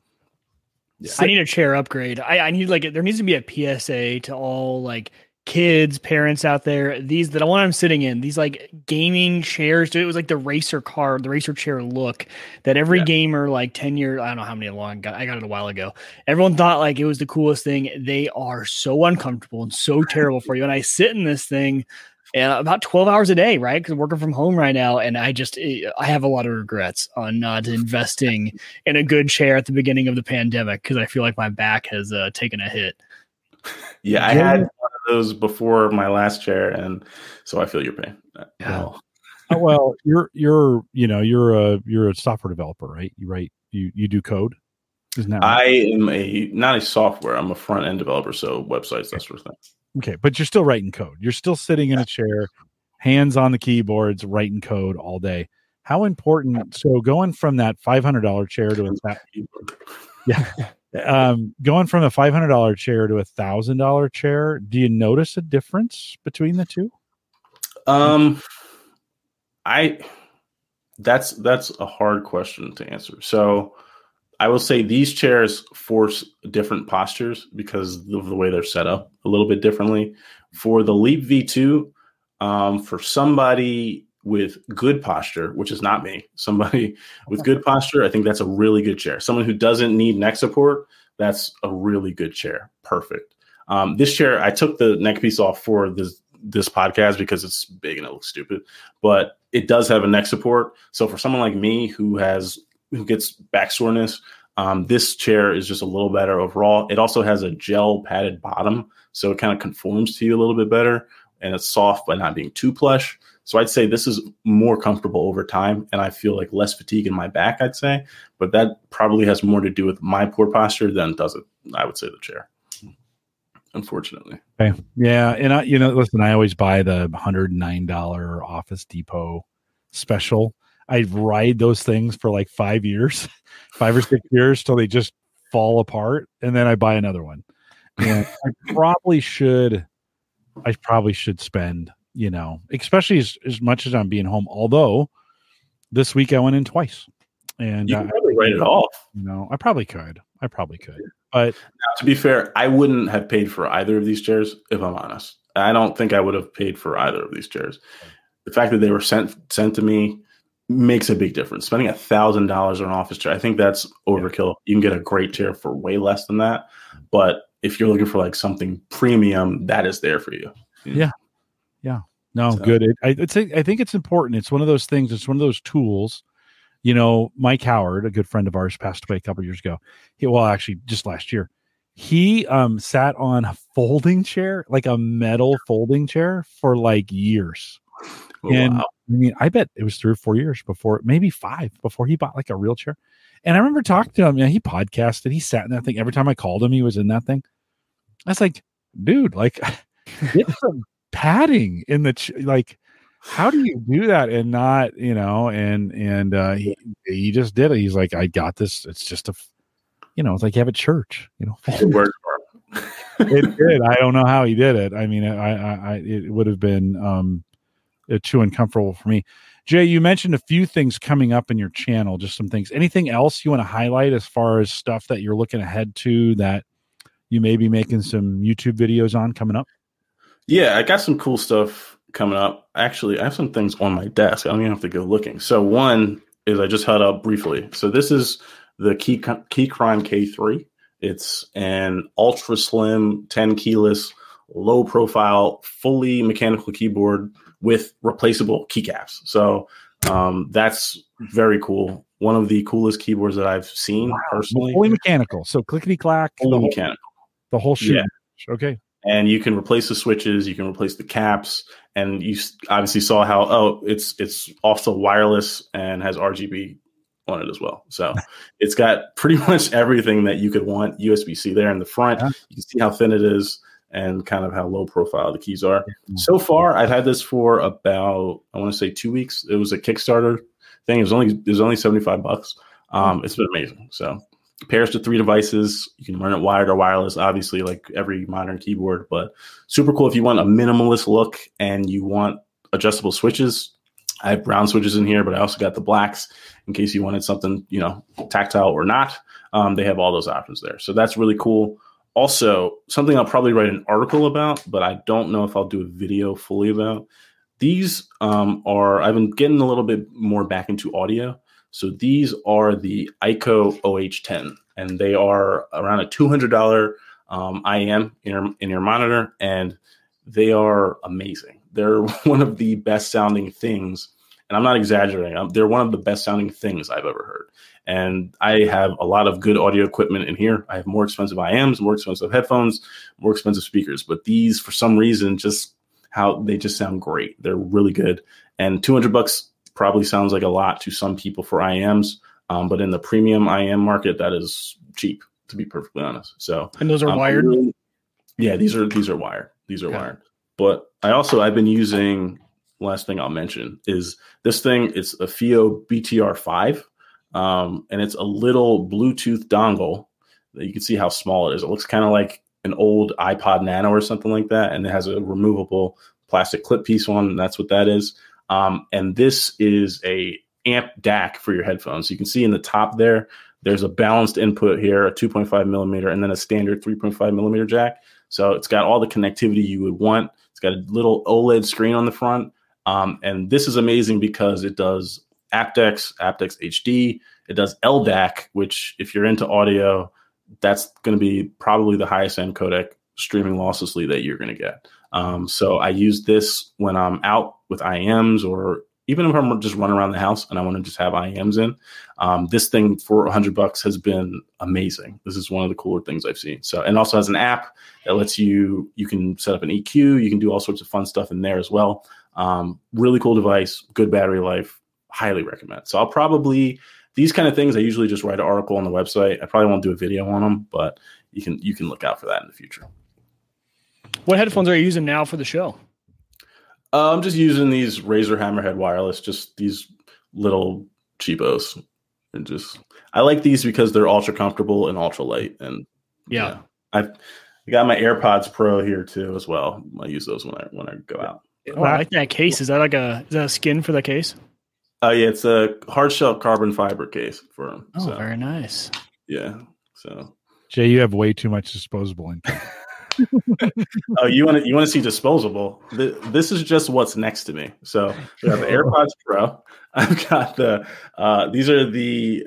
I need a chair upgrade. I, I need like there needs to be a PSA to all like kids, parents out there. These that one I'm sitting in, these like gaming chairs. It was like the racer car, the racer chair look that every Yeah. gamer like 10 years, I don't know how many long got I got it a while ago. Everyone thought like it was the coolest thing. They are so uncomfortable and so terrible for you. And I sit in this thing and about 12 hours a day, right? Because I'm working from home right now. And I just, eh, I have a lot of regrets on not investing in a good chair at the beginning of the pandemic because I feel like my back has uh, taken a hit. yeah, I had one of those before my last chair, and so I feel your pain. Yeah. Well, Oh, well, you're you're you know you're a you're a software developer, right? You write you you do code. Isn't that right? I am a not a software. I'm a front end developer, so websites, that sort of thing. Okay? But you're still writing code. You're still sitting in a chair, hands on the keyboards, writing code all day. How important? So going from that five hundred dollar chair to a yeah, um, going from a five hundred dollar chair to a thousand dollar chair. Do you notice a difference between the two? Um, I that's that's a hard question to answer. So I will say these chairs force different postures because of the way they're set up a little bit differently. For the Leap V2, um, for somebody with good posture, which is not me, somebody with good posture, I think that's a really good chair. Someone who doesn't need neck support, that's a really good chair. Perfect. Um, this chair, I took the neck piece off for this this podcast because it's big and it looks stupid, but it does have a neck support. So for someone like me who has who gets back soreness, um, this chair is just a little better overall. It also has a gel padded bottom, so it kind of conforms to you a little bit better, and it's soft but not being too plush. So I'd say this is more comfortable over time, and I feel like less fatigue in my back. I'd say, but that probably has more to do with my poor posture than does it. I would say the chair, unfortunately. Okay. Yeah, and I, you know, listen, I always buy the hundred nine dollar Office Depot special. I ride those things for like five years, five or six years till they just fall apart, and then I buy another one. And I probably should, I probably should spend, you know, especially as, as much as I'm being home. Although this week I went in twice, and You uh, probably write it off. you know, I probably could, I probably could, but Now, to be fair, I wouldn't have paid for either of these chairs if I'm honest. I don't think I would have paid for either of these chairs. The fact that they were sent sent to me makes a big difference. Spending a thousand dollars on an office chair, I think that's overkill. You can get a great chair for way less than that. But if you're looking for like something premium, that is there for you. Yeah, yeah. No, So- good. It, I, it's, I think it's important. It's one of those things. It's one of those tools. You know, Mike Howard, a good friend of ours, passed away a couple years ago. He, well, actually, just last year, he um, sat on a folding chair, like a metal folding chair, for like years. Oh, and wow. I mean, I bet it was three or four years before, maybe five, before he bought like a real chair. And I remember talking to him. Yeah, he podcasted. He sat in that thing. Every time I called him, he was in that thing. I was like, dude, like, get some padding in the ch- like. how do you do that and not you know and and uh he, he just did it he's like i got this it's just a, you know it's like you have a church you know It worked for him. it did i don't know how he did it i mean i i, I it would have been um Uh, too uncomfortable for me jay you mentioned a few things coming up in your channel just some things anything else you want to highlight as far as stuff that you're looking ahead to that you may be making some youtube videos on coming up Yeah, I got some cool stuff coming up. Actually, I have some things on my desk. I don't even have to go looking. So one is I just held up briefly. So this is the Key Keychron K3. It's an ultra slim, 10 keyless, low profile, fully mechanical keyboard with replaceable keycaps. So um, that's very cool. One of the coolest keyboards that I've seen personally. fully mechanical so clickety clack Fully mechanical. the whole shit Yeah. okay and you can replace the switches you can replace the caps and you obviously saw how oh it's it's also wireless and has rgb on it as well so it's got pretty much everything that you could want usb-c there in the front Yeah. you can see how thin it is and kind of how low profile the keys are Mm-hmm. so far i've had this for about i want to say two weeks it was a kickstarter thing it was only it was only 75 bucks um it's been amazing so pairs to three devices. You can run it wired or wireless, obviously, like every modern keyboard, but super cool if you want a minimalist look and you want adjustable switches. I have brown switches in here, but I also got the blacks in case you wanted something, you know, tactile or not. Um, they have all those options there. So that's really cool. Also, something I'll probably write an article about, but I don't know if I'll do a video fully about. These um, are, I've been getting a little bit more back into audio. So these are the Ikko OH10, and they are around a $200 um, IEM in your, in your monitor, and they are amazing. They're one of the best sounding things, and I'm not exaggerating. um, They're one of the best sounding things I've ever heard. And I have a lot of good audio equipment in here. I have more expensive IEMs, more expensive headphones, more expensive speakers, but these, for some reason, just how they just sound great. They're really good, and 200 bucks probably sounds like a lot to some people for IEMs, um, but in the premium IEM market, that is cheap to be perfectly honest. So And those are um, wired. really- yeah, these are these are wired. These are Okay. wired. But I also I've been using. Last thing I'll mention is this thing. It's a FiiO BTR5, um, and it's a little Bluetooth dongle. That you can see how small it is. It looks kind of like an old iPod Nano or something like that, and it has a removable plastic clip piece on. And that's what that is. Um, and this is a amp DAC for your headphones. You can see in the top there, there's a balanced input here, a 2.5 millimeter, and then a standard 3.5 millimeter jack. So it's got all the connectivity you would want. It's got a little OLED screen on the front. Um, and this is amazing because it does aptX, aptX HD. It does LDAC, which, if you're into audio, that's going to be probably the highest end codec streaming losslessly that you're going to get. Um, so I use this when I'm out with IEMs or even if I'm just running around the house and I want to just have IEMs in. Um, this thing for 100 bucks has been amazing. This is one of the cooler things I've seen. So, and also has an app that lets you, you can set up an EQ, you can do all sorts of fun stuff in there as well. Um, really cool device, good battery life, highly recommend. So I'll probably, these kind of things, I usually just write an article on the website. I probably won't do a video on them, but you can, you can look out for that in the future. What headphones are you using now for the show? Uh, I'm just using these Razer Hammerhead wireless, just these little cheapos. And just I like these because they're ultra comfortable and ultra light. And Yeah. I've I got my AirPods Pro here too as well. I use those when I when I go out. Oh, I like that case. Is that like a is that a skin for the case? Oh yeah, it's a hard shell carbon fiber case for them. Oh, so very nice. yeah. So jay you have way too much disposable income oh, you want to you want to see disposable? Th- This is just what's next to me. So we have the AirPods Pro. I've got the uh, these are the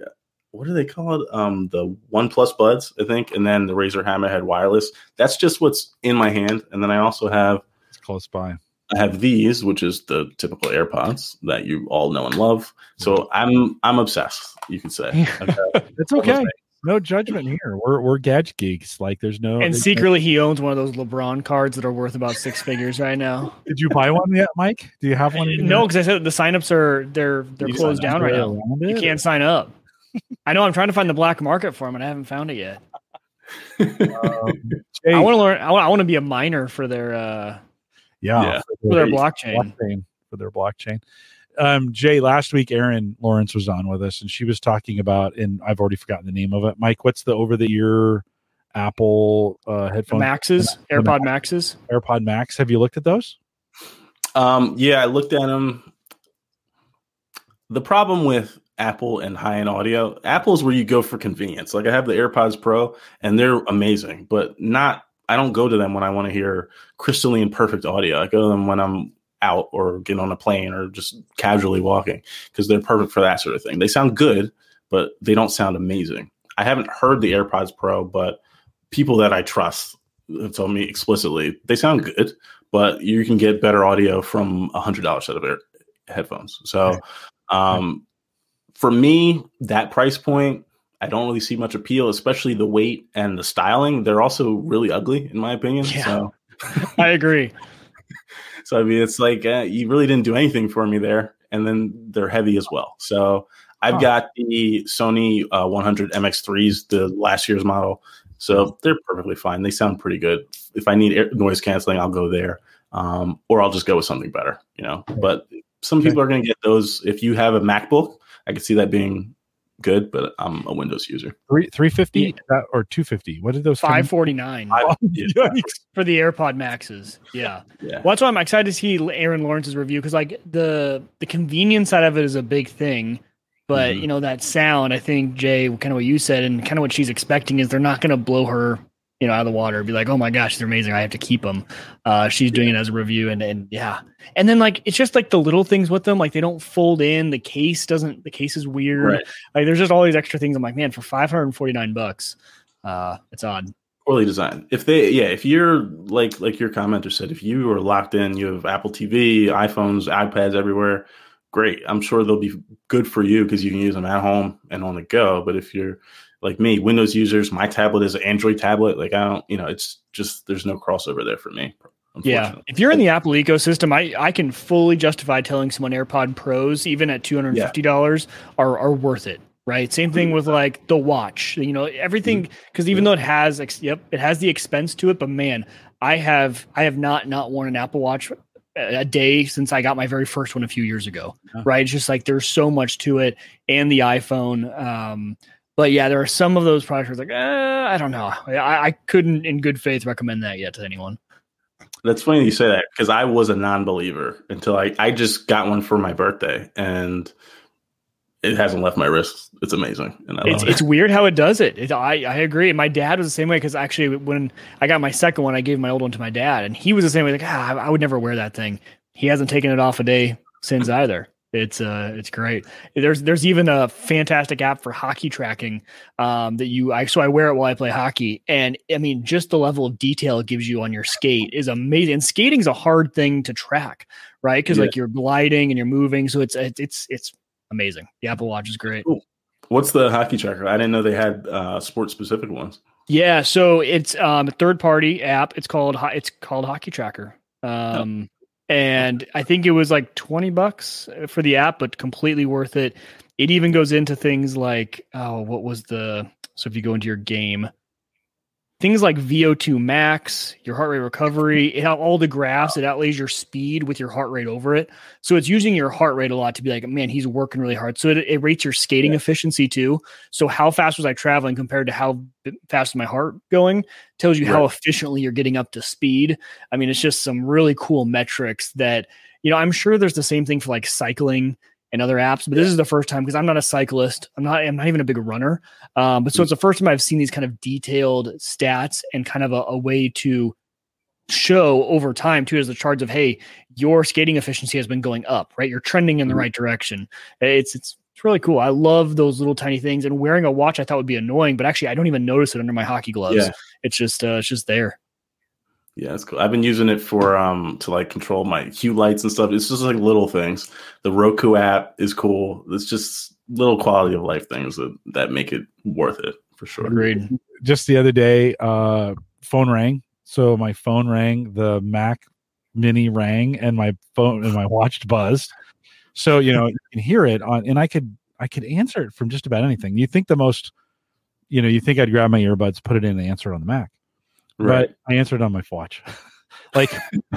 what do they call it? Um, the OnePlus Buds, I think, and then the Razer Hammerhead Wireless. That's just what's in my hand, and then I also have it's close by I have these, which is the typical AirPods that you all know and love. So I'm I'm obsessed. You could say. I've it's okay no judgment here we're we're gadget geeks like there's no And there's secretly, he owns one of those LeBron cards that are worth about six figures right now. did you buy one yet mike do you have one No, because I said the signups are they're they're You closed down right around now. You can't sign up. I know. I'm trying to find the black market for them, and I haven't found it yet. Um, I want to learn. I want. I want to be a miner for their uh yeah, Yeah. for their Hey, blockchain. blockchain. for their blockchain. Um, Jay, last week Erin Lawrence was on with us, and she was talking about, and I've already forgotten the name of it. Mike, what's the over the ear Apple uh, headphone Maxes, the AirPod Maxes. AirPod Max? Have you looked at those? Um, yeah, I looked at them. The problem with Apple and high end audio, Apple's where you go for convenience. Like I have the AirPods Pro, and they're amazing, but not. I don't go to them when I want to hear crystalline perfect audio. I go to them when I'm out or getting on a plane or just casually walking because they're perfect for that sort of thing. They sound good, but they don't sound amazing. I haven't heard the AirPods Pro, but people that I trust have told me explicitly they sound good, but you can get better audio from a hundred dollar set of air headphones. So, um, for me, that price point, I don't really see much appeal, especially the weight and the styling. They're also really ugly, in my opinion. Yeah. So, I agree. so I mean, it's like uh, you really didn't do anything for me there, and then they're heavy as well. So I've Huh. got the Sony uh, 100 MX3s, the last year's model. So they're perfectly fine. They sound pretty good. If I need air, noise canceling, I'll go there, um, or I'll just go with something better. You know, but some people are going to get those. If you have a MacBook, I could see that being good, but I'm a Windows user. Three three fifty or two fifty? What did those? Five forty nine I- yeah, Yikes. for the AirPod Maxes. Yeah. yeah. Well, that's why I'm excited to see Erin Lawrence's review because like the the convenience side of it is a big thing, but Mhm. you know that sound. I think Jay, kind of what you said, and kind of what she's expecting is they're not going to blow her, you know, out of the water. Be like, oh my gosh, they're amazing. I have to keep them. Uh, she's doing it as a review, and and yeah, and then like it's just like the little things with them, like they don't fold in. The case doesn't. The case is weird. Right. Like there's just all these extra things. I'm like, man, for 549 bucks, uh, it's odd. poorly designed. If they, yeah, if you're like like your commenter said, if you are locked in, you have Apple TV, iPhones, iPads everywhere. Great. I'm sure they'll be good for you because you can use them at home and on the go. But if you're like me, Windows users, my tablet is an Android tablet. Like I don't, you know, it's just there's no crossover there for me. Yeah. If you're in the Apple ecosystem, I, I can fully justify telling someone AirPod Pros, even at $250, are, are worth it. Right. Same thing with like the watch, you know, everything. Cause even though it has, ex- yep, it has the expense to it, but man, I have, I have not, not worn an Apple watch a day since I got my very first one a few years ago. Huh. Right. It's just like there's so much to it and the iPhone. Um, but yeah, there are some of those products where it's like, uh, I don't know. I, I couldn't in good faith recommend that yet to anyone. That's funny you say that because I was a non-believer until I I just got one for my birthday and it hasn't left my wrist. It's amazing. And I It's, it. it's weird how it does it. it I, I agree. My dad was the same way because actually, when I got my second one, I gave my old one to my dad, and he was the same way. Like, ah, I, I would never wear that thing. He hasn't taken it off a day since either. It's uh, it's great. There's there's even a fantastic app for hockey tracking um, that you I so I wear it while I play hockey, and I mean just the level of detail it gives you on your skate is amazing. And skating's a hard thing to track, right? Because Yeah. like you're gliding and you're moving, so it's it's it's it's amazing. The Apple Watch is great. What's the hockey tracker? I didn't know they had uh, sport specific ones. Yeah, so it's um, a third party app. It's called it's called Hockey Tracker. Um, and I think it was like 20 bucks for the app, but completely worth it. It even goes into things like oh, what was the so if you go into your game, things like VO2 max, your heart rate recovery, it have all the graphs, it outlays your speed with your heart rate over it. So it's using your heart rate a lot to be like, man, he's working really hard. So it, it rates your skating efficiency too. So how fast was I traveling compared to how fast is my heart going? Tells you how efficiently you're getting up to speed. I mean, it's just some really cool metrics that, you know, I'm sure there's the same thing for like cycling and other apps, but this is the first time because I'm not a cyclist. I'm not. I'm not even a big runner. Um, but so it's the first time I've seen these kind of detailed stats and kind of a, a way to show over time too as the charts of hey, your skating efficiency has been going up, right? You're trending in the Mhm. right direction. It's it's it's really cool. I love those little tiny things. And wearing a watch I thought would be annoying, but actually I don't even notice it under my hockey gloves. Yeah. It's just uh, it's just there. Yeah, it's cool. I've been using it for um to like control my hue lights and stuff. It's just like little things. The Roku app is cool. It's just little quality of life things that that make it worth it for sure. Agreed. just the other day, uh, phone rang. So my phone rang, the Mac Mini rang, and my phone and my watch buzzed. So you know you can hear it on, and I could I could answer it from just about anything. You think the most, you know, you think I'd grab my earbuds, put it in, and answer it on the Mac, Right. but I answered on my watch. like,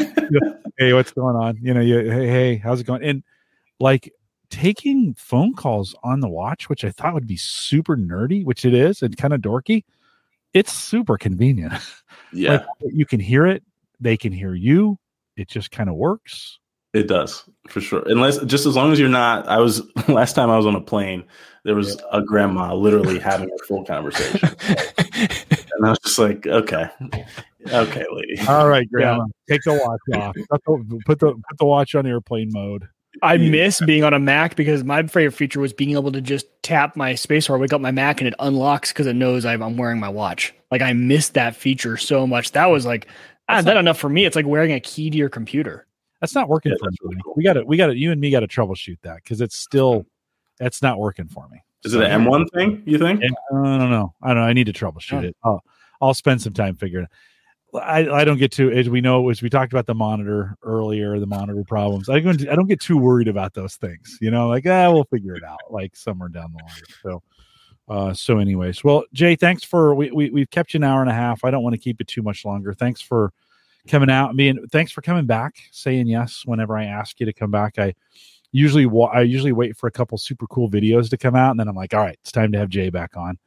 hey, what's going on? You know, you, hey, hey, how's it going? And like taking phone calls on the watch, which I thought would be super nerdy, which it is, and kind of dorky. It's super convenient. Yeah, like, you can hear it, they can hear you. It just kind of works. It does for sure. Unless just as long as you're not. I was last time I was on a plane. There was yeah. a grandma literally having a full conversation, and I was just like, okay, okay, lady. All right, grandma, yeah. take the watch off. Put the put the watch on airplane mode. I miss being on a Mac because my favorite feature was being able to just tap my spacebar, wake up my Mac, and it unlocks because it knows I'm wearing my watch. Like I missed that feature so much. That was like ah, that enough for me. It's like wearing a key to your computer. That's not working yeah, for me. Really cool. We got to we got to you and me got to troubleshoot that because it's still that's not working for me. Is it an M1 thing? You think? I don't know. I don't know. I need to troubleshoot it. I'll, I'll spend some time figuring. it I, I don't get too as we know as we talked about the monitor earlier, the monitor problems. I don't I don't get too worried about those things. You know, like ah, we'll figure it out like somewhere down the line. So uh so anyways, well, Jay, thanks for we, we we've kept you an hour and a half. I don't want to keep it too much longer. Thanks for coming out. Being thanks for coming back, saying yes whenever I ask you to come back. I usually I usually wait for a couple super cool videos to come out, and then I'm like, all right, it's time to have Jay back on.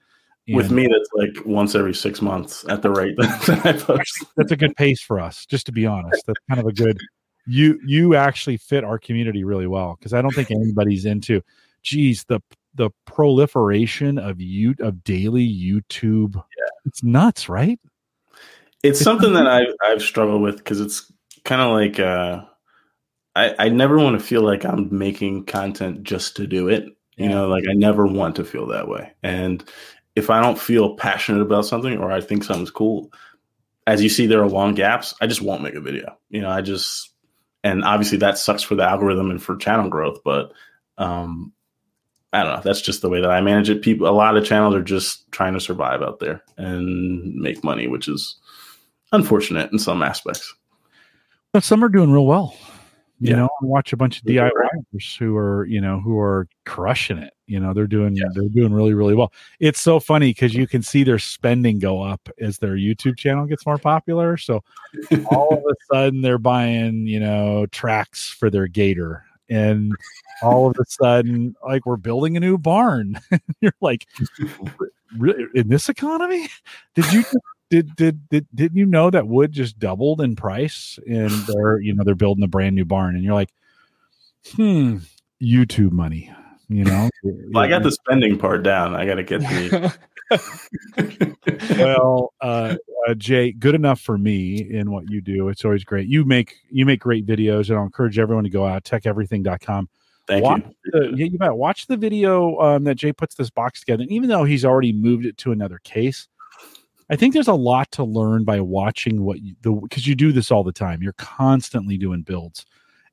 And With me, that's like once every six months at the rate that I post. That's a good pace for us, just to be honest. That's kind of a good. You you actually fit our community really well because I don't think anybody's into. Geez, the the proliferation of you of daily YouTube. Yeah. It's nuts, right? It's something that I've I've struggled with because it's kind of like uh, I I never want to feel like I'm making content just to do it. You know, like I never want to feel that way. And if I don't feel passionate about something or I think something's cool, as you see, there are long gaps. I just won't make a video. You know, I just and obviously that sucks for the algorithm and for channel growth. But um, I don't know. That's just the way that I manage it. People, a lot of channels are just trying to survive out there and make money, which is unfortunate in some aspects. But some are doing real well. You yeah. know, watch a bunch of DIYers who are, you know, who are crushing it. You know, they're doing yeah. they're doing really really well. It's so funny because you can see their spending go up as their YouTube channel gets more popular. So all of a sudden they're buying, you know, tracks for their gator, and all of a sudden, like we're building a new barn. You're like, in this economy? Did you did did did didn't you know that wood just doubled in price and they're you know they're building a brand new barn and you're like hmm youtube money you know well, i got the spending part down i gotta get the well uh, uh, jay good enough for me in what you do it's always great you make you make great videos and i'll encourage everyone to go out tekeverything.com Thank watch you. The, yeah, you bet. Watch the video um, that Jay puts this box together. And even though he's already moved it to another case, I think there's a lot to learn by watching what you, the because you do this all the time. You're constantly doing builds,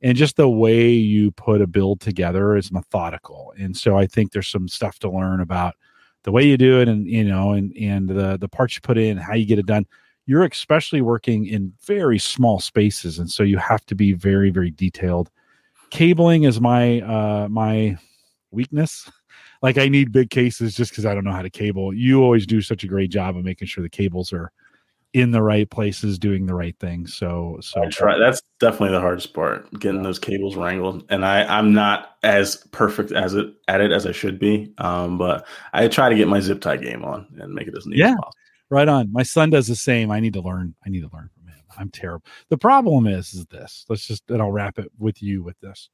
and just the way you put a build together is methodical. And so I think there's some stuff to learn about the way you do it, and you know, and and the the parts you put in, how you get it done. You're especially working in very small spaces, and so you have to be very very detailed. Cabling is my uh my weakness like I need big cases just because I don't know how to cable. You always do such a great job of making sure the cables are in the right places, doing the right thing. So, so I try. That's definitely the hardest part, getting those cables wrangled. And I, I'm not as perfect as it at it as I should be. Um, but I try to get my zip tie game on and make it as neat yeah, as possible. Right on. My son does the same. I need to learn. I need to learn from him. I'm terrible. The problem is, is this. Let's just, and I'll wrap it with you with this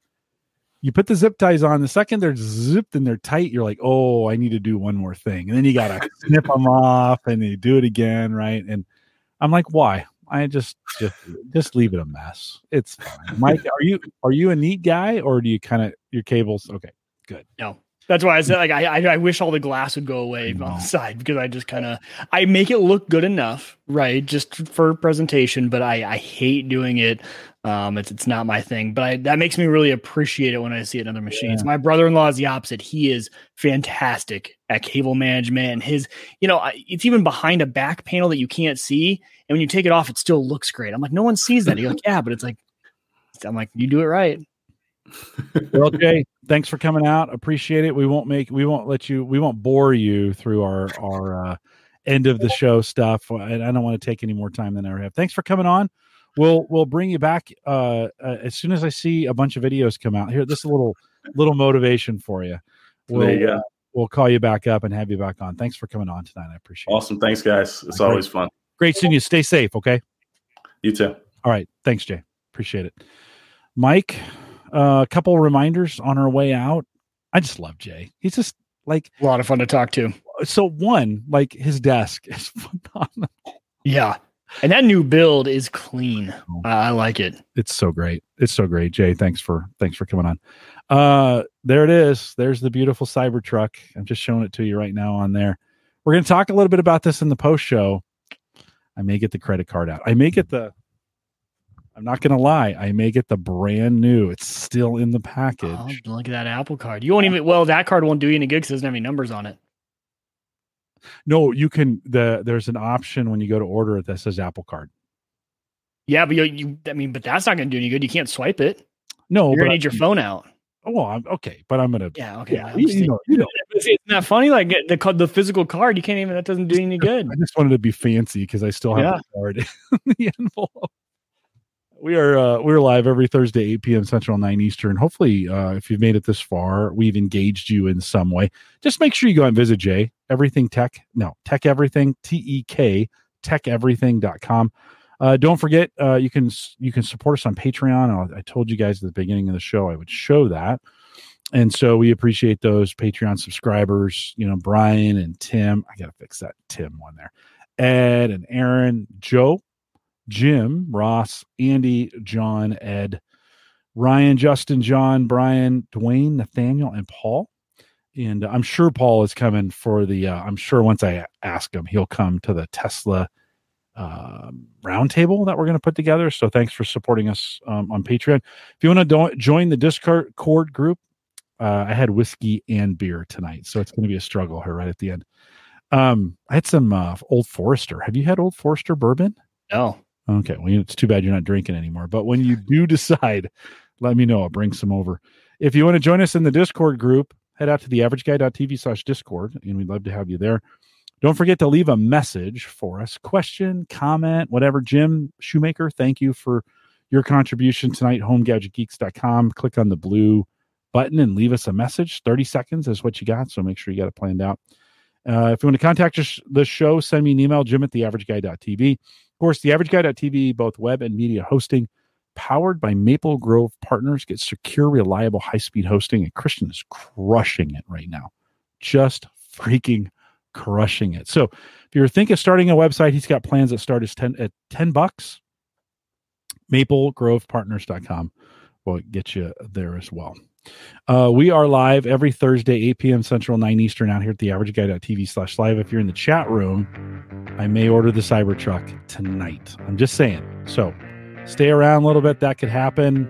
you put the zip ties on the second they're zipped and they're tight you're like oh i need to do one more thing. And then you gotta snip them off and you do it again right? And i'm like why? I just just just leave it a mess. It's fine. Mike are you are you a neat guy or do you kind of your cables okay good. No. That's why I said like I I, wish all the glass would go away on the side because I just kind of I make it look good enough, right? Just for presentation, but I I hate doing it. Um, it's it's not my thing, but I, that makes me really appreciate it when I see it in other machines. Yeah. My brother in law is the opposite. He is fantastic at cable management, and his you know it's even behind a back panel that you can't see, and when you take it off, it still looks great. I'm like, no one sees that. You're like, yeah, but it's like, I'm like, you do it right well, Jay, thanks for coming out. Appreciate it. We won't make we won't let you we won't bore you through our our uh, end of the show stuff. I, I don't want to take any more time than I ever have. Thanks for coming on. We'll we'll bring you back uh, uh, as soon as I see a bunch of videos come out. Here, this a little little motivation for you. We'll, there you go. uh, we'll call you back up and have you back on. Thanks for coming on tonight. I appreciate it. Awesome. Thanks, guys. It's Great. always fun. Great seeing you. Stay safe. Okay. You too. All right. Thanks, Jay. Appreciate it. Mike, uh, a couple reminders on our way out. I just love Jay. He's just like A lot of fun to talk to. so. One, like his desk is phenomenal. Yeah. And that new build is clean. I I like it. It's so great. It's so great, Jay. Thanks for thanks for coming on. Uh, there it is. There's the beautiful Cybertruck. I'm just showing it to you right now on there. We're going to talk a little bit about this in the post show. I may get the credit card out. I may get the. I'm not going to lie. I may get the brand new. It's still in the package. Oh, look at that Apple card. You won't even, well, that card won't do you any good because it doesn't have any numbers on it. No, you can. The there's an option when you go to order it that says Apple Card. Yeah, but you, you I mean, but that's not going to do any good. You can't swipe it. No, You're going to I- need your phone out. Oh, I'm okay, but I'm gonna. Yeah. Okay. Yeah, you, you know, you know. Isn't that funny? Like the the physical card, you can't even. That doesn't do any good. I just wanted to be fancy because I still have Yeah. the card in the envelope. We are uh, we're live every Thursday, 8 p.m. Central, 9 Eastern. Hopefully, uh, if you've made it this far, we've engaged you in some way. Just make sure you go and visit Jay. Everything Tech, no, TekEverything, T E K, tekeverything.com. Uh, don't forget, uh, you can you can support us on Patreon. I, I told you guys at the beginning of the show I would show that, and so we appreciate those Patreon subscribers. You know, Brian and Tim. I gotta fix that Tim one there. Ed and Aaron, Joe, Jim, Ross, Andy, John, Ed, Ryan, Justin, John, Brian, Dwayne, Nathaniel, and Paul. And I'm sure Paul is coming for the. Uh, I'm sure once I ask him, he'll come to the Tesla um, roundtable that we're going to put together. So thanks for supporting us um, on Patreon. If you want to do- join the Discord Cord group, uh, I had whiskey and beer tonight, so it's going to be a struggle here right at the end. Um, I had some uh, Old Forester. Have you had Old Forester bourbon? No. Okay, well, it's too bad you're not drinking anymore. But when you do decide, let me know. I'll bring some over. If you want to join us in the Discord group, head out to the averageguy.tv slash Discord, and we'd love to have you there. Don't forget to leave a message for us question, comment, whatever. Jim Shoemaker, thank you for your contribution tonight. HomeGadgetGeeks.com. Click on the blue button and leave us a message. 30 seconds is what you got, so make sure you got it planned out. Uh, if you want to contact us, the show, send me an email, jim at theaverageguy.tv. Of course, the average theaverageguy.tv, both web and media hosting, powered by Maple Grove Partners. Get secure, reliable, high speed hosting. And Christian is crushing it right now. Just freaking crushing it. So if you're thinking of starting a website, he's got plans that start as 10 at 10 bucks. MapleGrovePartners.com will get you there as well. Uh, we are live every Thursday, 8 p.m. Central, 9 Eastern, out here at the averageguy.tv slash live. If you're in the chat room, I may order the Cybertruck tonight. I'm just saying. So stay around a little bit. That could happen.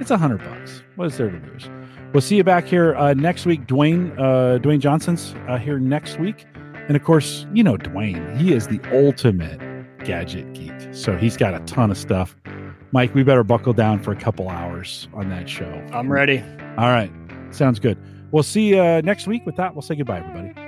It's a hundred bucks. What is there to lose? We'll see you back here uh, next week. Dwayne, uh, Dwayne Johnson's uh, here next week. And of course, you know Dwayne. He is the ultimate gadget geek. So he's got a ton of stuff. Mike, we better buckle down for a couple hours on that show. I'm ready. All right. Sounds good. We'll see you uh, next week. With that, we'll say goodbye, everybody.